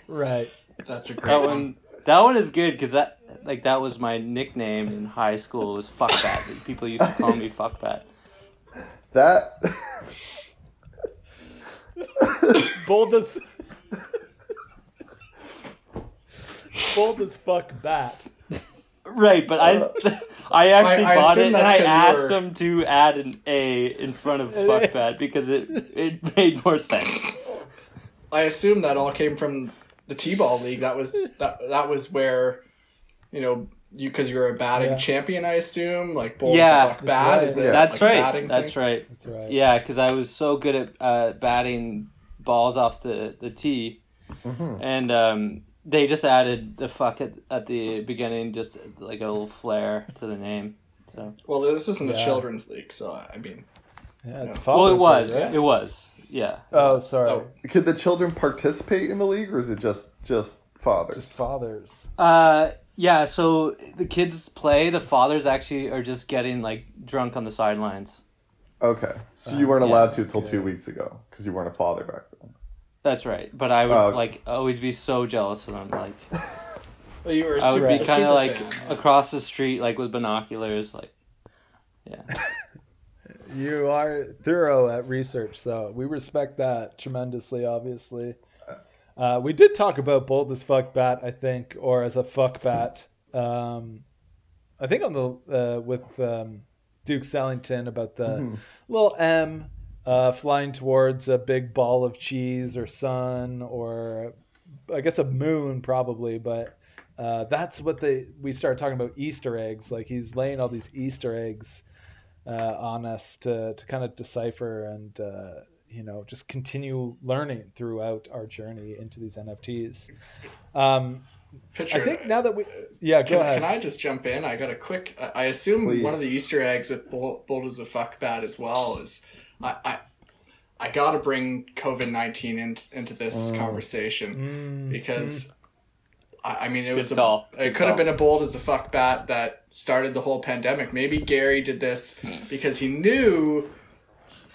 right. That's a great that one. one. That one is good because that like that was my nickname in high school was fuck bat. People used to call me fuck bat. that bold as bold as fuck bat. Right, but I I actually I- I bought it and that's I 'cause you asked were- him to add an A in front of fuck that because it it made more sense. I assume that all came from the T-ball league. That was that that was where, you know, you because you're a batting Yeah. champion. I assume like bold Yeah, fuck that's bat. right. Is there, That's like, right. That's thing? right. That's right. Yeah, because I was so good at uh, batting balls off the the tee, and um, they just added the fuck at, at the beginning, just like a little flair to the name. So Well, this isn't a children's league, so I mean, Yeah, it's fathers. well, it was, Day, right? it was, yeah. Oh, sorry. Oh. could the children participate in the league, or is it just just fathers? Just fathers. Uh, yeah. So the kids play. The fathers actually are just getting like drunk on the sidelines. okay, so you weren't yeah. allowed to till two weeks ago because you weren't a father back then. That's right. But I would Oh, okay. like always be so jealous of them. Like well, you were a I would super, be kind of like fan. across the street, like with binoculars, like. Yeah. You are thorough at research, so we respect that tremendously. Obviously, uh, we did talk about bold as fuck bat, I think, or as a fuck bat. Um, I think on the uh, with um, Duke Sellington about the little M uh, flying towards a big ball of cheese or sun or I guess a moon probably, but uh, that's what they we started talking about Easter eggs. Like he's laying all these Easter eggs uh, on us to to kind of decipher and uh, you know just continue learning throughout our journey into these NFTs. Um, Picture. I think now that we yeah go Can, ahead. can I just jump in? I got a quick. I I assume Please. one of the Easter eggs with bold, bold as a fuck bat as well is I I, I got to bring COVID nineteen in, into this Mm. conversation because I, I mean it was a, call. it could have been a bold as a fuck bat that started the whole pandemic. Maybe Gary did this because he knew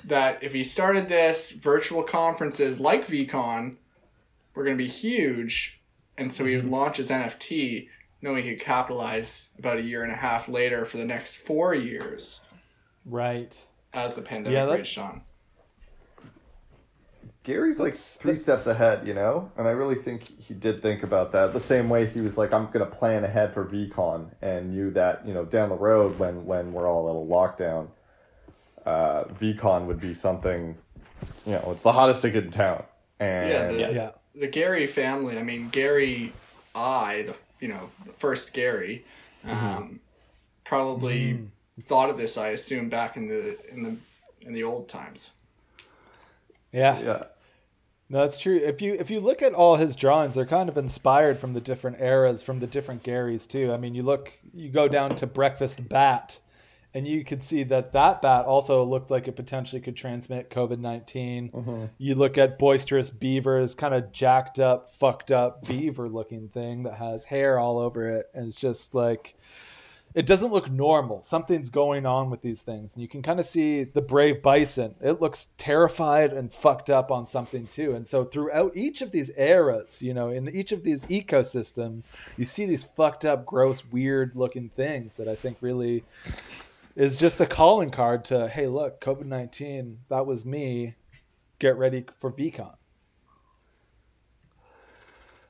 that if he started this, virtual conferences like VCon were going to be huge, and so he would launch his NFT, knowing he could capitalize about a year and a half later for the next four years right. As the pandemic Yeah, that- raged on. Gary's like That's- three steps ahead, you know, and I really think he did think about that. The same way he was like, "I'm gonna plan ahead for VCon," and knew that you know down the road when when we're all in a lockdown, uh, VCon would be something. You know, it's the hottest ticket in town, and Yeah, the, Yeah. the Gary family. I mean, Gary, I, the you know the first Gary, um, probably thought of this. I assume back in the in the in the old times. Yeah. yeah, No, that's true. If you if you look at all his drawings, they're kind of inspired from the different eras, from the different Garys too. I mean, you look, you go down to Breakfast Bat, and you could see that that bat also looked like it potentially could transmit COVID 19 mm-hmm. You look at Boisterous Beaver, is kind of jacked up, fucked up beaver looking thing that has hair all over it, and it's just like it doesn't look normal. Something's going on with these things. And you can kind of see the brave bison. It looks terrified and fucked up on something too. And so throughout each of these eras, you know, in each of these ecosystem, you see these fucked up, gross, weird looking things that I think really is just a calling card to, hey, look, COVID 19, that was me. Get ready for VCon.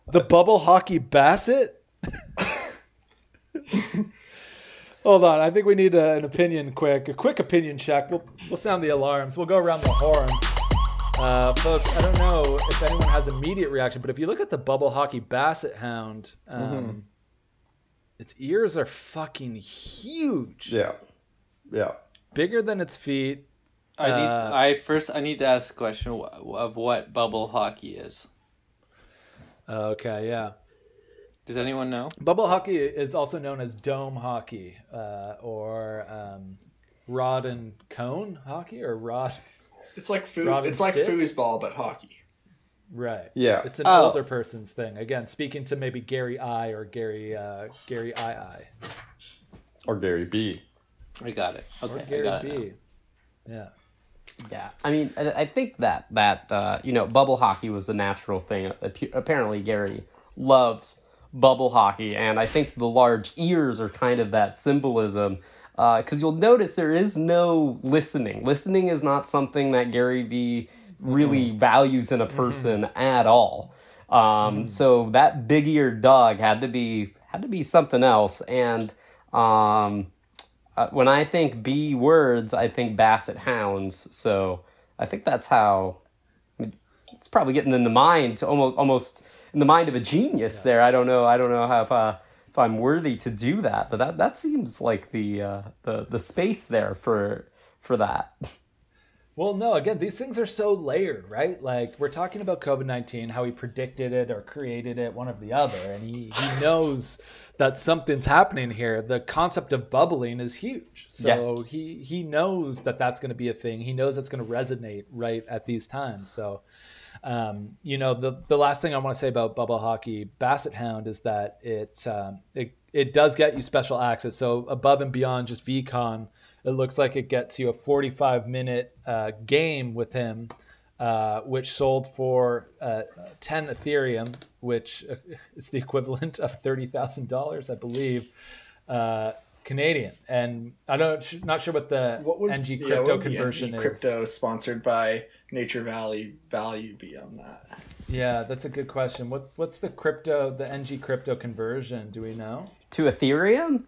The bubble hockey basset? Hold on, I think we need a, an opinion quick, a quick opinion check. We'll we'll sound the alarms. We'll go around the horn. Uh, folks, I don't know if anyone has immediate reaction, but if you look at the bubble hockey basset hound, um, its ears are fucking huge, yeah, yeah. bigger than its feet. I need. Uh, I first. I need to ask a question of of what bubble hockey is. Okay, yeah. Does anyone know? Bubble hockey is also known as dome hockey, uh, or um, rod and cone hockey, or rod. It's like foo- Rod It's like stick? foosball, but hockey. Right. Yeah. It's an Oh. older person's thing. Again, speaking to maybe Gary I or Gary uh, Gary I I Or Gary B. I got it. Okay, or I Gary got it. B. Yeah. Yeah, I mean, I I think that that uh, you know, bubble hockey was a natural thing. Apparently, Gary loves bubble hockey, and I think the large ears are kind of that symbolism because uh, you'll notice there is no listening. Listening is not something that Gary Vee really mm. values in a person mm-hmm. at all. Um, mm. So that big eared dog had to be had to be something else. And um, uh, when I think B words, I think Basset Hounds. So I think that's how it's probably getting in the mind to almost almost in the mind of a genius yeah. there. I don't know. I don't know how if, uh, if I'm worthy to do that, but that that seems like the uh, the the space there for for that. Well, no, again, these things are so layered, right? Like we're talking about COVID 19, how he predicted it or created it, one or the other. And he, he knows that something's happening here. The concept of bubbling is huge. So yeah. he, he knows that that's going to be a thing. He knows that's going to resonate right at these times. So, um, you know, the, the last thing I want to say about bubble hockey Basset Hound is that it, um, it, it does get you special access. So above and beyond just VCon it looks like it gets you a 45 minute uh, game with him, uh, which sold for uh, 10 Ethereum, which uh, is the equivalent of $30,000, I believe. Uh, Canadian, and I don't not sure what the what would, NG crypto yeah, conversion NG is. Crypto sponsored by Nature Valley value be on that? Yeah, that's a good question. What what's the crypto the NG crypto conversion? Do we know to Ethereum?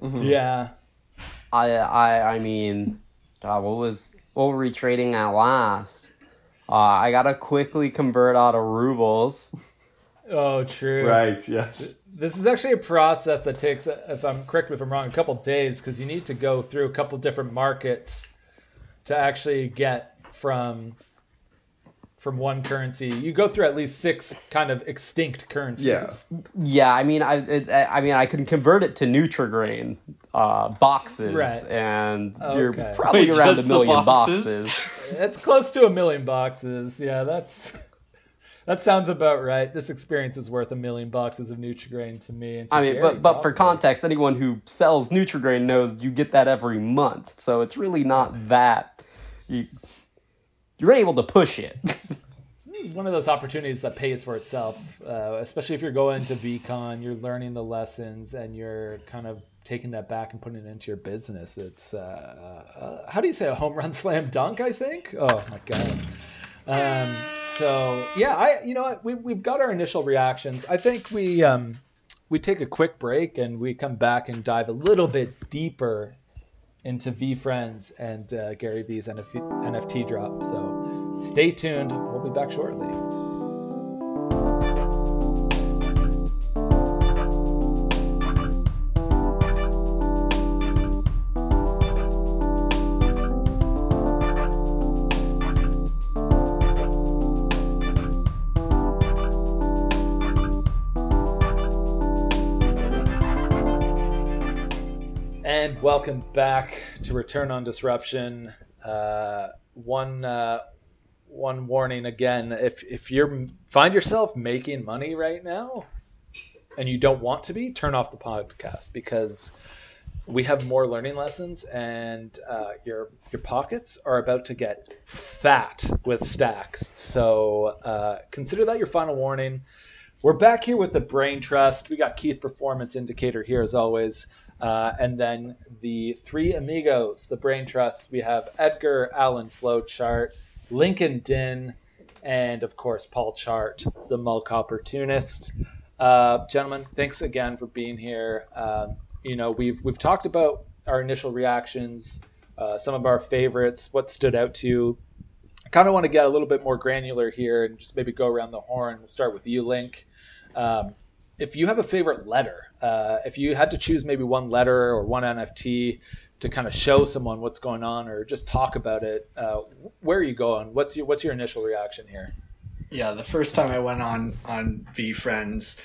Mm-hmm. Yeah, I I I mean, uh, what was what were we trading at last? Uh, I gotta quickly convert out of rubles. Oh, true. Right. Yes. This is actually a process that takes, if I'm correct, if I'm wrong, a couple days because you need to go through a couple different markets to actually get from from one currency. You go through at least six kind of extinct currencies. Yeah, yeah. I mean, I it, I mean, I can convert it to Nutrigrain uh, boxes, right. and okay. you're probably Wait, around a million boxes. boxes. it's close to a million boxes. Yeah, that's. That sounds about right. This experience is worth a million boxes of Nutrigrain to me. To I mean, but but for context, anyone who sells Nutrigrain knows you get that every month, so it's really not that. You, you're able to push it. one of those opportunities that pays for itself, uh, especially if you're going to VCon, you're learning the lessons, and you're kind of taking that back and putting it into your business. It's uh, uh, how do you say a home run slam dunk? I think. Oh my god. Um, so yeah, I you know we we've got our initial reactions. I think we um, we take a quick break and we come back and dive a little bit deeper into VeeFriends and uh, Gary Vee's NFT drop. So stay tuned. We'll be back shortly. Welcome back to Return on Disruption. Uh, one uh, one warning again: if if you find yourself making money right now and you don't want to be, turn off the podcast because we have more learning lessons, and uh, your your pockets are about to get fat with stacks. So uh, consider that your final warning. We're back here with the Brain Trust. We got Keith Performance Indicator here as always. Uh, and then the three amigos, the brain trusts, we have Edgar Allen Flowchart, Lincoln Din, and of course Paul Chart, the Mulk opportunist. Uh, gentlemen, thanks again for being here. Um, you know, we've we've talked about our initial reactions, uh, some of our favorites, what stood out to you. I kind of want to get a little bit more granular here and just maybe go around the horn. We'll start with you, Link. Um, if you have a favorite letter, uh, if you had to choose maybe one letter or one NFT to kind of show someone what's going on or just talk about it, uh, where are you going? What's your what's your initial reaction here? Yeah, the first time I went on on VeeFriends,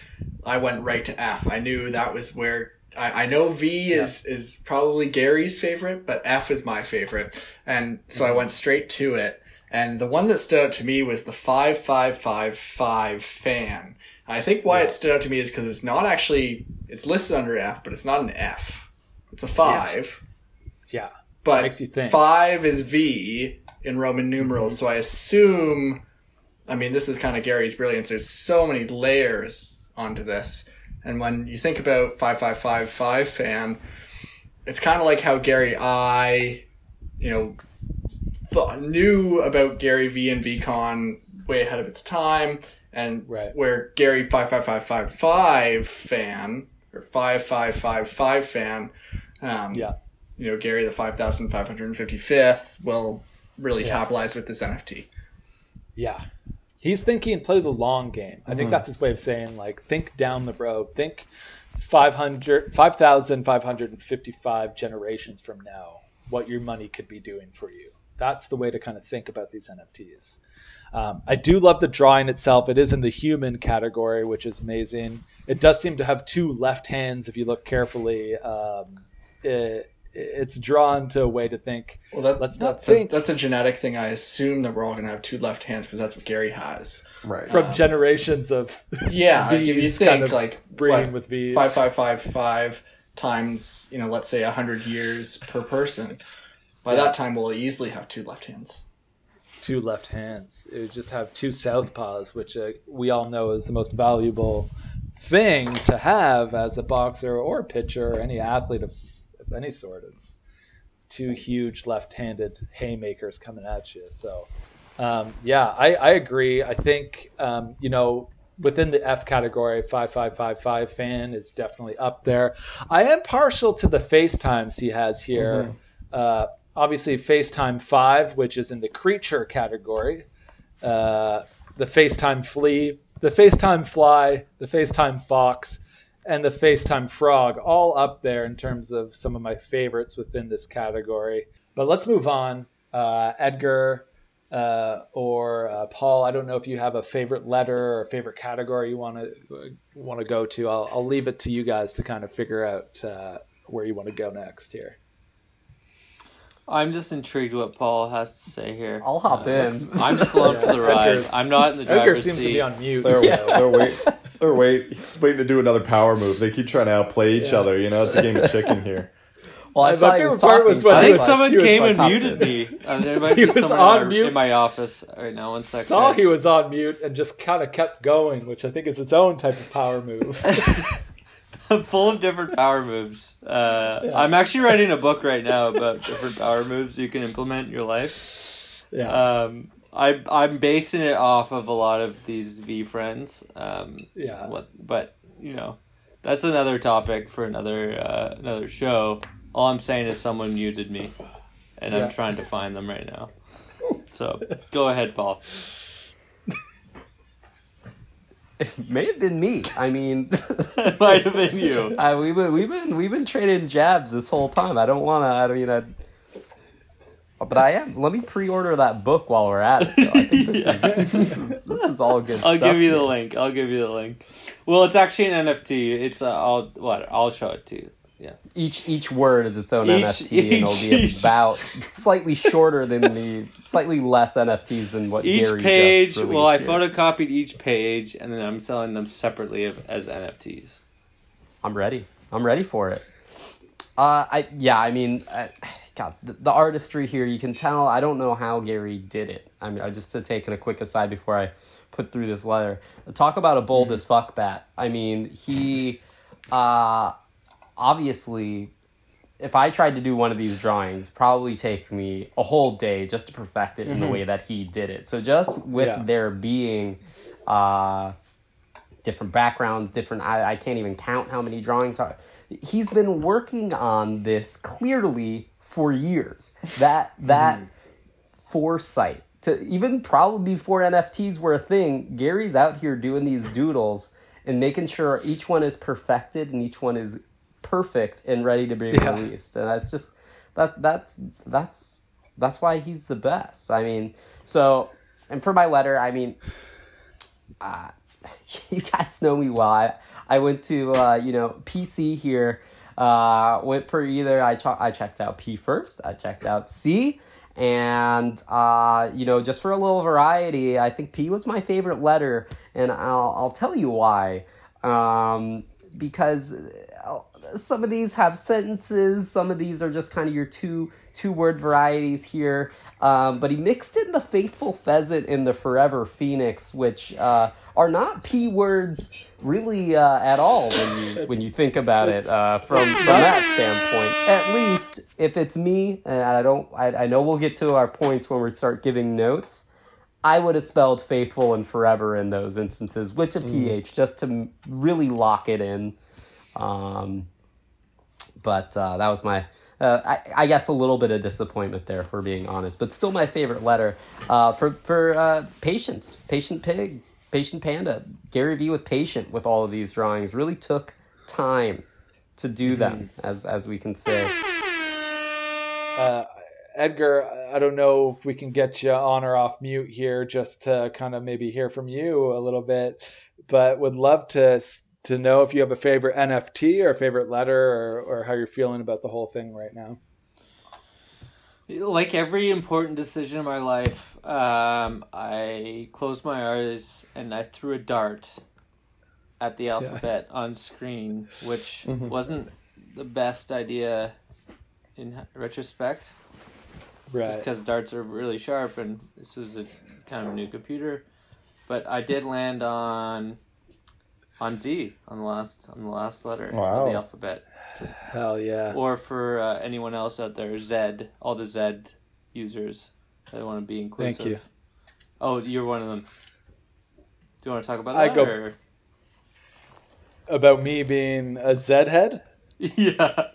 I went right to F. I knew that was where I, I know V is yeah. is probably Gary's favorite, but F is my favorite, and so mm-hmm. I went straight to it. And the one that stood out to me was the five five five five fan I think why yeah. it stood out to me is because it's not actually it's listed under F, but it's not an F. It's a five. Yeah. yeah. But makes you think. five is V in Roman numerals, mm-hmm. so I assume. I mean, this is kind of Gary's brilliance. There's so many layers onto this, and when you think about five five five five fan, it's kind of like how Gary I, you know, th- knew about Gary V and VCon way ahead of its time, and Right. where Gary five five five five five fan or five five five five fan, um, Yeah. you know, Gary the five thousand five hundred fifty fifth will really Yeah. capitalize with this NFT. Yeah. He's thinking play the long game. I Mm-hmm. think that's his way of saying like think down the road. Think 500 5,555 generations from now what your money could be doing for you. That's the way to kind of think about these NFTs. Um, I do love the drawing itself. It is in the human category, which is amazing. It does seem to have two left hands if you look carefully. Um, it, it's drawn to a way to think. Well, that, Let's not that's think- a, that's a genetic thing. I assume that we're all gonna have two left hands because that's what Gary has. Right. From generations of Yeah, if you think kind of like breeding what, with V's. five five five five times you know let's say hundred years per person. By that time, we'll easily have two left hands. Two left hands. It would just have two southpaws, which uh, we all know is the most valuable thing to have as a boxer or a pitcher or any athlete of, of any sort is two huge left-handed haymakers coming at you. So, um, yeah, I, I agree. I think um, you know within the F category, five five five five fan is definitely up there. I am partial to the FaceTimes he has here. Uh, obviously, FaceTime five, which is in the creature category. Uh, the FaceTime flea, the FaceTime fly, the FaceTime fox, and the FaceTime frog, all up there in terms of some of my favorites within this category. But let's move on. Uh, Edgar uh, or uh, Paul, I don't know if you have a favorite letter or favorite category you want to want to go to. I'll, I'll leave it to you guys to kind of figure out uh, where you want to go next here. I'm just intrigued what Paul has to say here. I'll hop in. I'm just along for the ride. I'm not in the Edgar driver's seems seat. to be on mute. They're, so- they're wait. They're wait. He's waiting to do another power move. They keep trying to outplay each Yeah. other. You know, it's a game of chicken here. Well, I My saw favorite was part was when I think was- someone he came and muted me. Uh, there might He be was on in, mute. in my office right now. One second. saw guys. he was on mute and just kind of kept going, which I think is its own type of power move. full of different power moves. Uh, I'm actually writing a book right now about different power moves you can implement in your life. yeah. Um, I I'm basing it off of a lot of these VeeFriends. Um, Yeah. What, but you know, that's another topic for another uh, another show. All I'm saying is someone muted me, and Yeah. I'm trying to find them right now. So go ahead, Paul. It may have been me. I mean, it might have been you. uh, we've been we've been we've been trading jabs this whole time. I don't want to. I mean, I. But I am. Let me pre-order that book while we're at it. I think this, is, this, is, this is all good. I'll give you the link. I'll give you the link. Well, it's actually an NFT. It's uh, I'll what I'll show it to you. Yeah. Each each word is its own Each- NFT, and it'll be each- about slightly shorter than the slightly less NFTs than what Each Gary page. Just Well, I here. photocopied each page, and then I'm selling them separately as NFTs. I'm ready. I'm ready for it. Uh, I yeah. I mean, uh, God, the, the artistry here. You can tell. I don't know how Gary did it. I mean, I just to take it a quick aside before I put through this letter. Talk about a bold as fuck bat. I mean, he, uh, obviously, if I tried to do one of these drawings, probably take me a whole day just to perfect it in the way that he did it. So just with Yeah. there being, uh different backgrounds, different. I, I can't even count how many drawings are. He's been working on this clearly for years. That that foresight to even probably before NFTs were a thing. Gary's out here doing these doodles and making sure each one is perfected and each one is perfect and ready to be Yeah. released. And that's just that that's that's that's why he's the best. I mean, so and for my letter, I mean, uh, you guys know me well. I, I went to uh, you know PC here. Uh, went for either I ch- I checked out P first. I checked out C, and uh, you know just for a little variety, I think P was my favorite letter, and I'll I'll tell you why. Um, because some of these have sentences. Some of these are just kind of your two two word varieties here. Um, but he mixed in the faithful pheasant and the forever phoenix, which uh, are not p words really uh, at all when you when you think about it uh, from from that standpoint. At least if it's me, and I don't, I, I know we'll get to our points when we start giving notes. I would have spelled faithful and forever in those instances with a ph just to really lock it in. Um, but uh, that was my uh, I, I, guess a little bit of disappointment there, for being honest, but still my favorite letter. Uh, for for uh, patience, patient pig, patient panda, Gary V with patient with all of these drawings really took time to do mm-hmm. them, as as we can say. Uh, Edgar, I don't know if we can get you on or off mute here, just to kind of maybe hear from you a little bit, but would love to to know if you have a favorite NFT or a favorite letter or, or how you're feeling about the whole thing right now. Like every important decision in my life, um, I closed my eyes and I threw a dart at the alphabet yeah. on screen, which mm-hmm. wasn't the best idea in retrospect. Right. Just because darts are really sharp, and this was a kind of a new computer. But I did land on on Z on the last on the last letter wow. of the alphabet. Just hell yeah. Or for uh, anyone else out there, Z, all the Z users that want to be inclusive. Thank you. Oh, you're one of them. Do you want to talk about that? I go or? about me being a Z head. Yeah.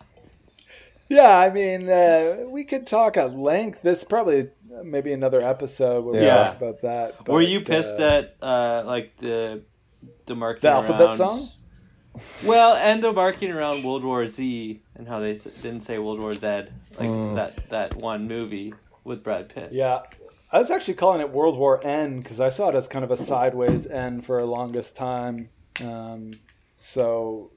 Yeah, I mean, uh, we could talk at length. This probably maybe another episode where yeah. we talk about that. But, Were you pissed uh, at uh, like the demarcating the alphabet around, song. Well, and demarcating around World War Z and how they didn't say World War Z, like mm. that that one movie with Brad Pitt. Yeah, I was actually calling it World War N because I saw it as kind of a sideways N for a longest time. Um, so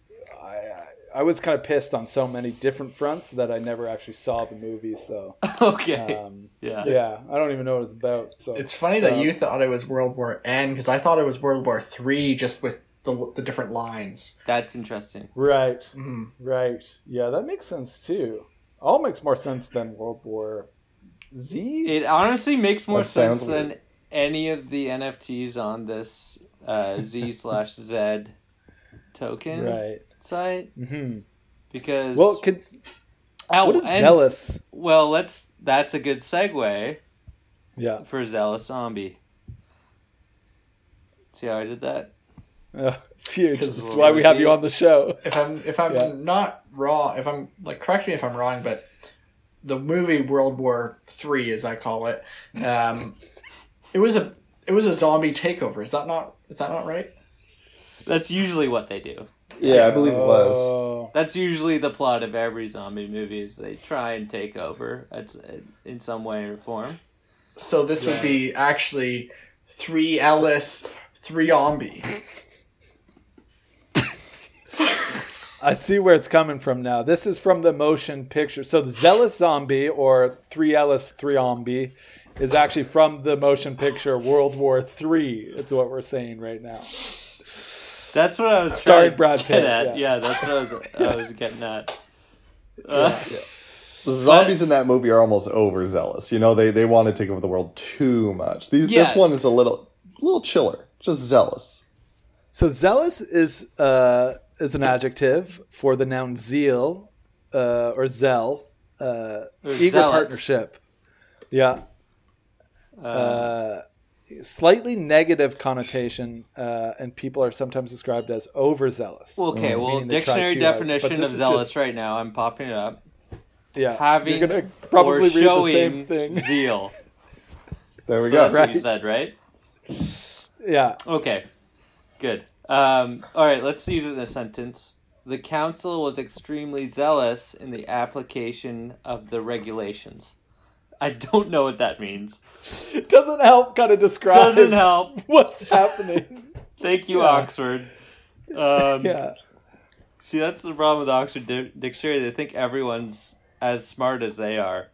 I, I was kind of pissed on so many different fronts that I never actually saw the movie. So okay, um, yeah, yeah, I don't even know what it's about. So it's funny that um, you thought it was World War N because I thought it was World War Three, just with the the different lines. That's interesting. Right, mm-hmm. right, yeah, that makes sense too. All makes more sense than World War Z. It honestly makes more that sense than any of the NFTs on this uh, Z slash Z token. Right site mm-hmm. because well, could, oh, what is zealous? Well, let's. That's a good segue. Yeah. For zealous zombie. See how I did that? Uh, it's huge. This is why we have you on the show. If I'm if I'm yeah. not wrong, if I'm like correct me if I'm wrong, but the movie World War Three, as I call it, um, it was a it was a zombie takeover. Is that not is that not right? That's usually what they do. Yeah, I believe it was. Oh. That's usually the plot of every zombie movie is they try and take over it's uh, in some way or form. So this yeah. would be actually three Ellis, three zombie. I see where it's coming from now. This is from the motion picture. So the Zealous Zombie or Three Ellis, Three Zombie is actually from the motion picture World War Three. It's what we're saying right now. That's what I was starting Brad Pitt. At. Yeah. yeah. that's what I was I was getting at. Uh, yeah, yeah. The zombies but, in that movie are almost overzealous. You know, they they want to take over the world too much. These yeah. this one is a little little chiller, just zealous. So zealous is uh is an adjective for the noun zeal uh, or zeal, uh, eager zealot. partnership. Yeah. Uh, uh slightly negative connotation, uh, and people are sometimes described as overzealous. Okay, well, dictionary definition of zealous just, right now. I'm popping it up. Yeah, having you're gonna probably read the same thing. Zeal. there we so go. That's right. what you said, right? Yeah. Okay. Good. Um, all right. Let's use it in a sentence. The council was extremely zealous in the application of the regulations. I don't know what that means. Doesn't help kind of describe Doesn't help. what's happening. Thank you, Yeah. Oxford. Um, yeah. See, that's the problem with the Oxford Di- Dictionary. They think everyone's as smart as they are.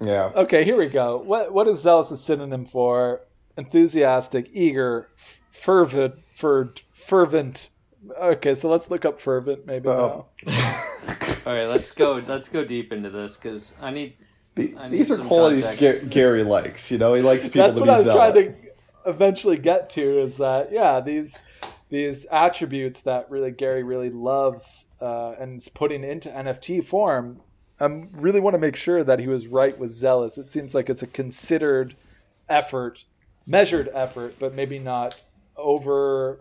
Yeah. Okay, here we go. What what is zealous a synonym for? Enthusiastic, eager, fervent, fervent, Okay, so let's look up fervent maybe. Oh. All right, let's go. Let's go deep into this because I need. The- these are qualities context. Ga- Gary likes. You know, he likes people That's to what be I was zealot. trying to eventually get to is that yeah these these attributes that really Gary really loves uh, and is putting into NFT form. I really want to make sure that he was right with zealous. It seems like it's a considered effort, measured effort, but maybe not over.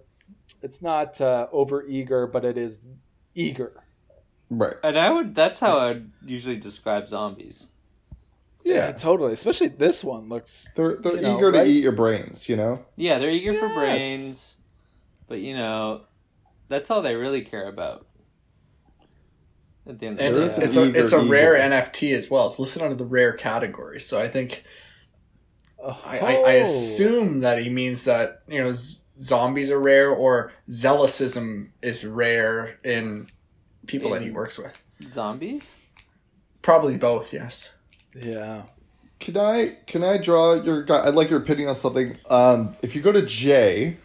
It's not uh, over eager, but it is eager. Right. And I would. That's how I would usually describe zombies. Yeah, totally. Especially this one looks. They're they're You know, eager to right? eat your brains. You know. Yeah, they're eager for brains, but you know, that's all they really care about. At the end of the day. an it's a it's a rare eagle. NFT as well. It's listed under the rare category. So I think Oh, I, I, I oh. assume that he means that you know z- zombies are rare or zealousism is rare in people that he works with. zombies. Probably both. Yes. Yeah. Can I can I draw your guy? I'd like your opinion on something. Um, if you go to J,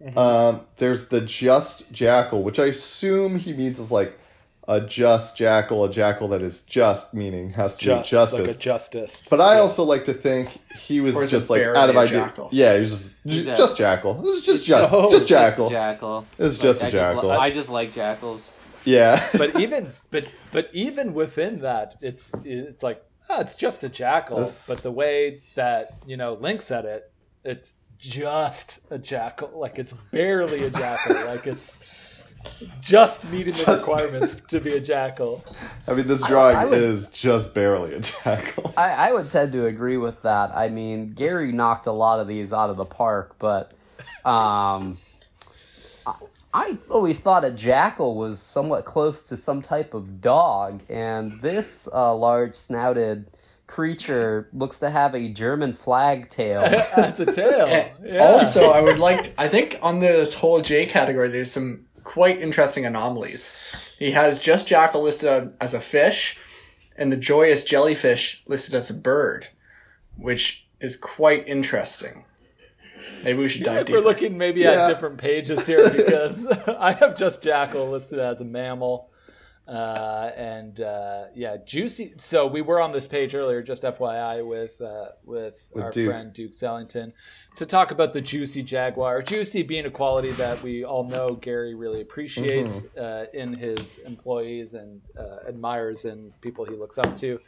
Mm-hmm. um, there's the just jackal, which I assume he means is like a just jackal, a jackal that is just, meaning has to Just be justice. like a justice. but I also like to think he was Or just like out of idea. jackal? Yeah, he was just He's a- just jackal. This is just just Oh, just it's jackal. Just a jackal. It's just I a just li- jackal. I just like jackals. yeah, but even but but even within that, it's it's like oh, it's just a jackal. This- But the way that you know Link said it, it's just a jackal. Like it's barely a jackal. like it's just meeting the Just- requirements to be a jackal. I mean this drawing I would- is just barely a jackal. I, I would tend to agree with that. I mean, Gary knocked a lot of these out of the park, but um, I, I always thought a jackal was somewhat close to some type of dog, and this uh, large snouted creature looks to have a German flag tail. That's a tail. Yeah. Also, I would like. I think on this whole J category, there's some quite interesting anomalies. He has just jackal listed as a fish, and the joyous jellyfish listed as a bird, which is quite interesting. Maybe we should dive Like deeper. we're looking maybe Yeah. at different pages here because I have just jackal listed as a mammal. Uh, and uh, yeah, juicy. So we were on this page earlier, just FYI, with uh, with, With our Duke. friend Duke Sellington to talk about the juicy jaguar. Juicy being a quality that we all know Gary really appreciates uh, in his employees and uh, admires in people he looks up to.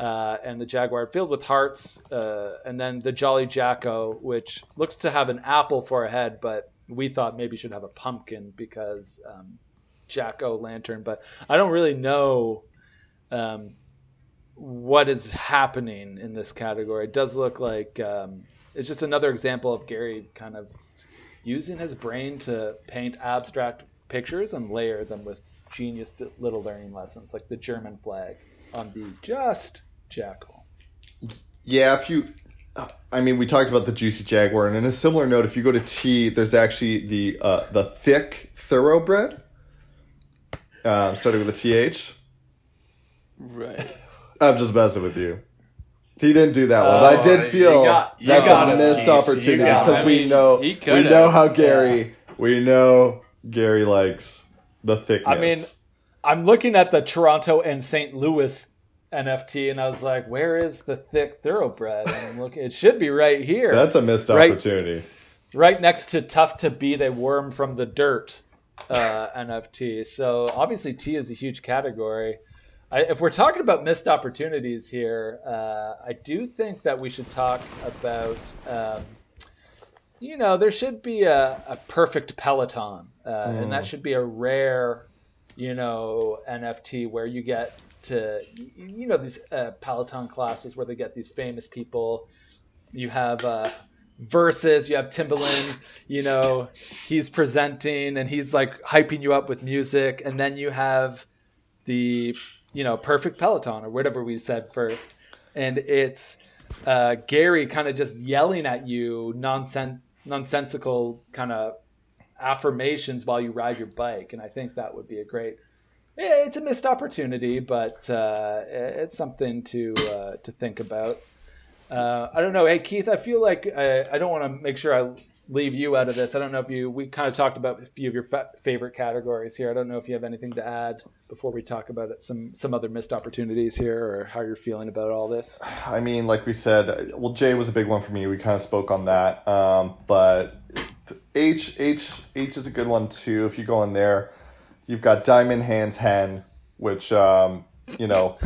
Uh, and the jaguar filled with hearts, uh, and then the jolly jacko, which looks to have an apple for a head, but we thought maybe should have a pumpkin because um, jacko lantern. But I don't really know um, what is happening in this category. It does look like um, it's just another example of Gary kind of using his brain to paint abstract pictures and layer them with genius little learning lessons, like the German flag on the just jackal. Yeah, if you, I mean, we talked about the juicy jaguar, and in a similar note, if you go to T, there's actually the uh, the thick thoroughbred, um, starting with a TH. Right. I'm just messing with you. He didn't do that one, but I Oh, did you feel got- you that's got a missed Steve. Opportunity because we know we know how Gary we know Gary likes the thickness. I mean, I'm looking at the Toronto and St. Louis NFT, and I was like, "Where is the thick thoroughbred?" And I'm looking, it should be right here, that's a missed Right. opportunity. right next to "Tough to Beat a Worm from the Dirt" uh, NFT. So obviously, T is a huge category. I, if we're talking about missed opportunities here, uh, I do think that we should talk about. Um, you know, there should be a, a perfect Peloton, uh, and that should be a rare, you know, NFT where you get to, you know, these uh, Peloton classes where they get these famous people. You have uh, verses, you have Timbaland, you know, he's presenting and he's like hyping you up with music, and then you have the, you know, perfect Peloton or whatever we said first, and it's uh, Gary kind of just yelling at you nonsense, nonsensical kind of affirmations while you ride your bike, and I think that would be a great. It's a missed opportunity, but uh, it's something to uh, to think about. Uh, I don't know. Hey Keith, I feel like I, I don't want to make sure I leave you out of this. I don't know if you we kind of talked about a few of your fa- favorite categories here. I don't know if you have anything to add before we talk about it, some some other missed opportunities here, or how you're feeling about all this. I mean, like we said, well, Jay was a big one for me. We kind of spoke on that, um, but H H H is a good one too. If you go in there, you've got Diamond Hands Hen, which um, you know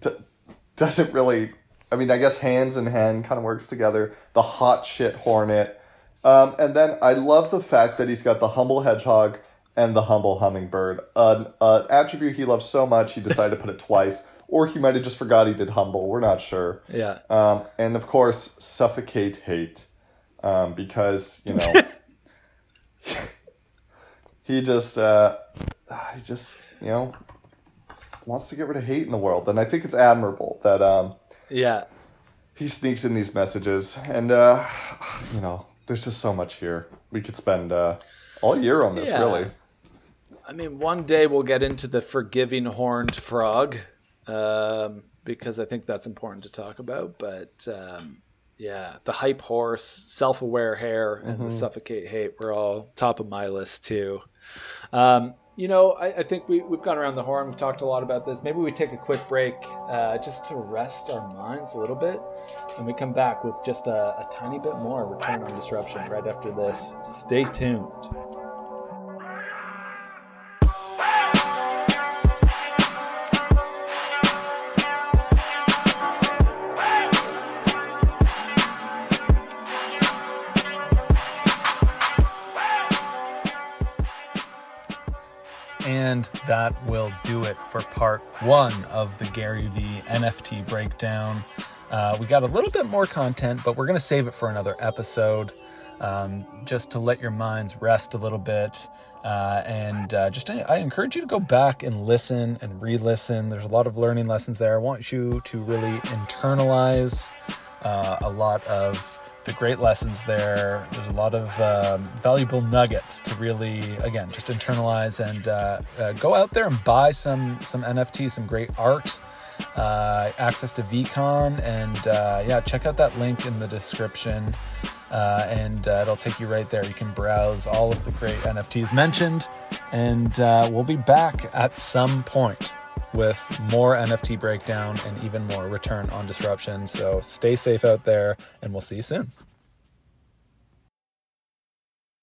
d- doesn't really. I mean, I guess hands and hen kind of works together. The hot shit hornet, um, and then I love the fact that he's got the humble hedgehog and the humble hummingbird. An uh, attribute he loves so much, he decided to put it twice. Or he might have just forgot he did humble. We're not sure. Yeah. Um, and of course, suffocate hate, um, because you know he just uh, he just you know wants to get rid of hate in the world, and I think it's admirable that um, yeah he sneaks in these messages, and uh, you know there's just so much here. We could spend uh, all year on this, Yeah. really. I mean, one day we'll get into the forgiving horned frog um, because I think that's important to talk about. But um, yeah, the hype horse, self aware hare, and the suffocate hate were all top of my list too. Um, you know, I, I think we, we've gone around the horn. We've talked a lot about this. Maybe we take a quick break uh, just to rest our minds a little bit. And we come back with just a, a tiny bit more Return on Disruption right after this. Stay tuned. That will do it for part one of the Gary Vee NFT breakdown. Uh, we got a little bit more content, but we're going to save it for another episode um, just to let your minds rest a little bit. Uh, and uh, just I encourage you to go back and listen and re listen. There's a lot of learning lessons there. I want you to really internalize uh, a lot of the great lessons there. There's a lot of um, valuable nuggets to really, again, just internalize and uh, uh, go out there and buy some some NFTs, some great art, uh, access to VCon, and uh, yeah, check out that link in the description. Uh, and uh, it'll take you right there. You can browse all of the great NFTs mentioned, and we'll be back at some point with more NFT breakdown and even more return on disruption. So stay safe out there, and we'll see you soon.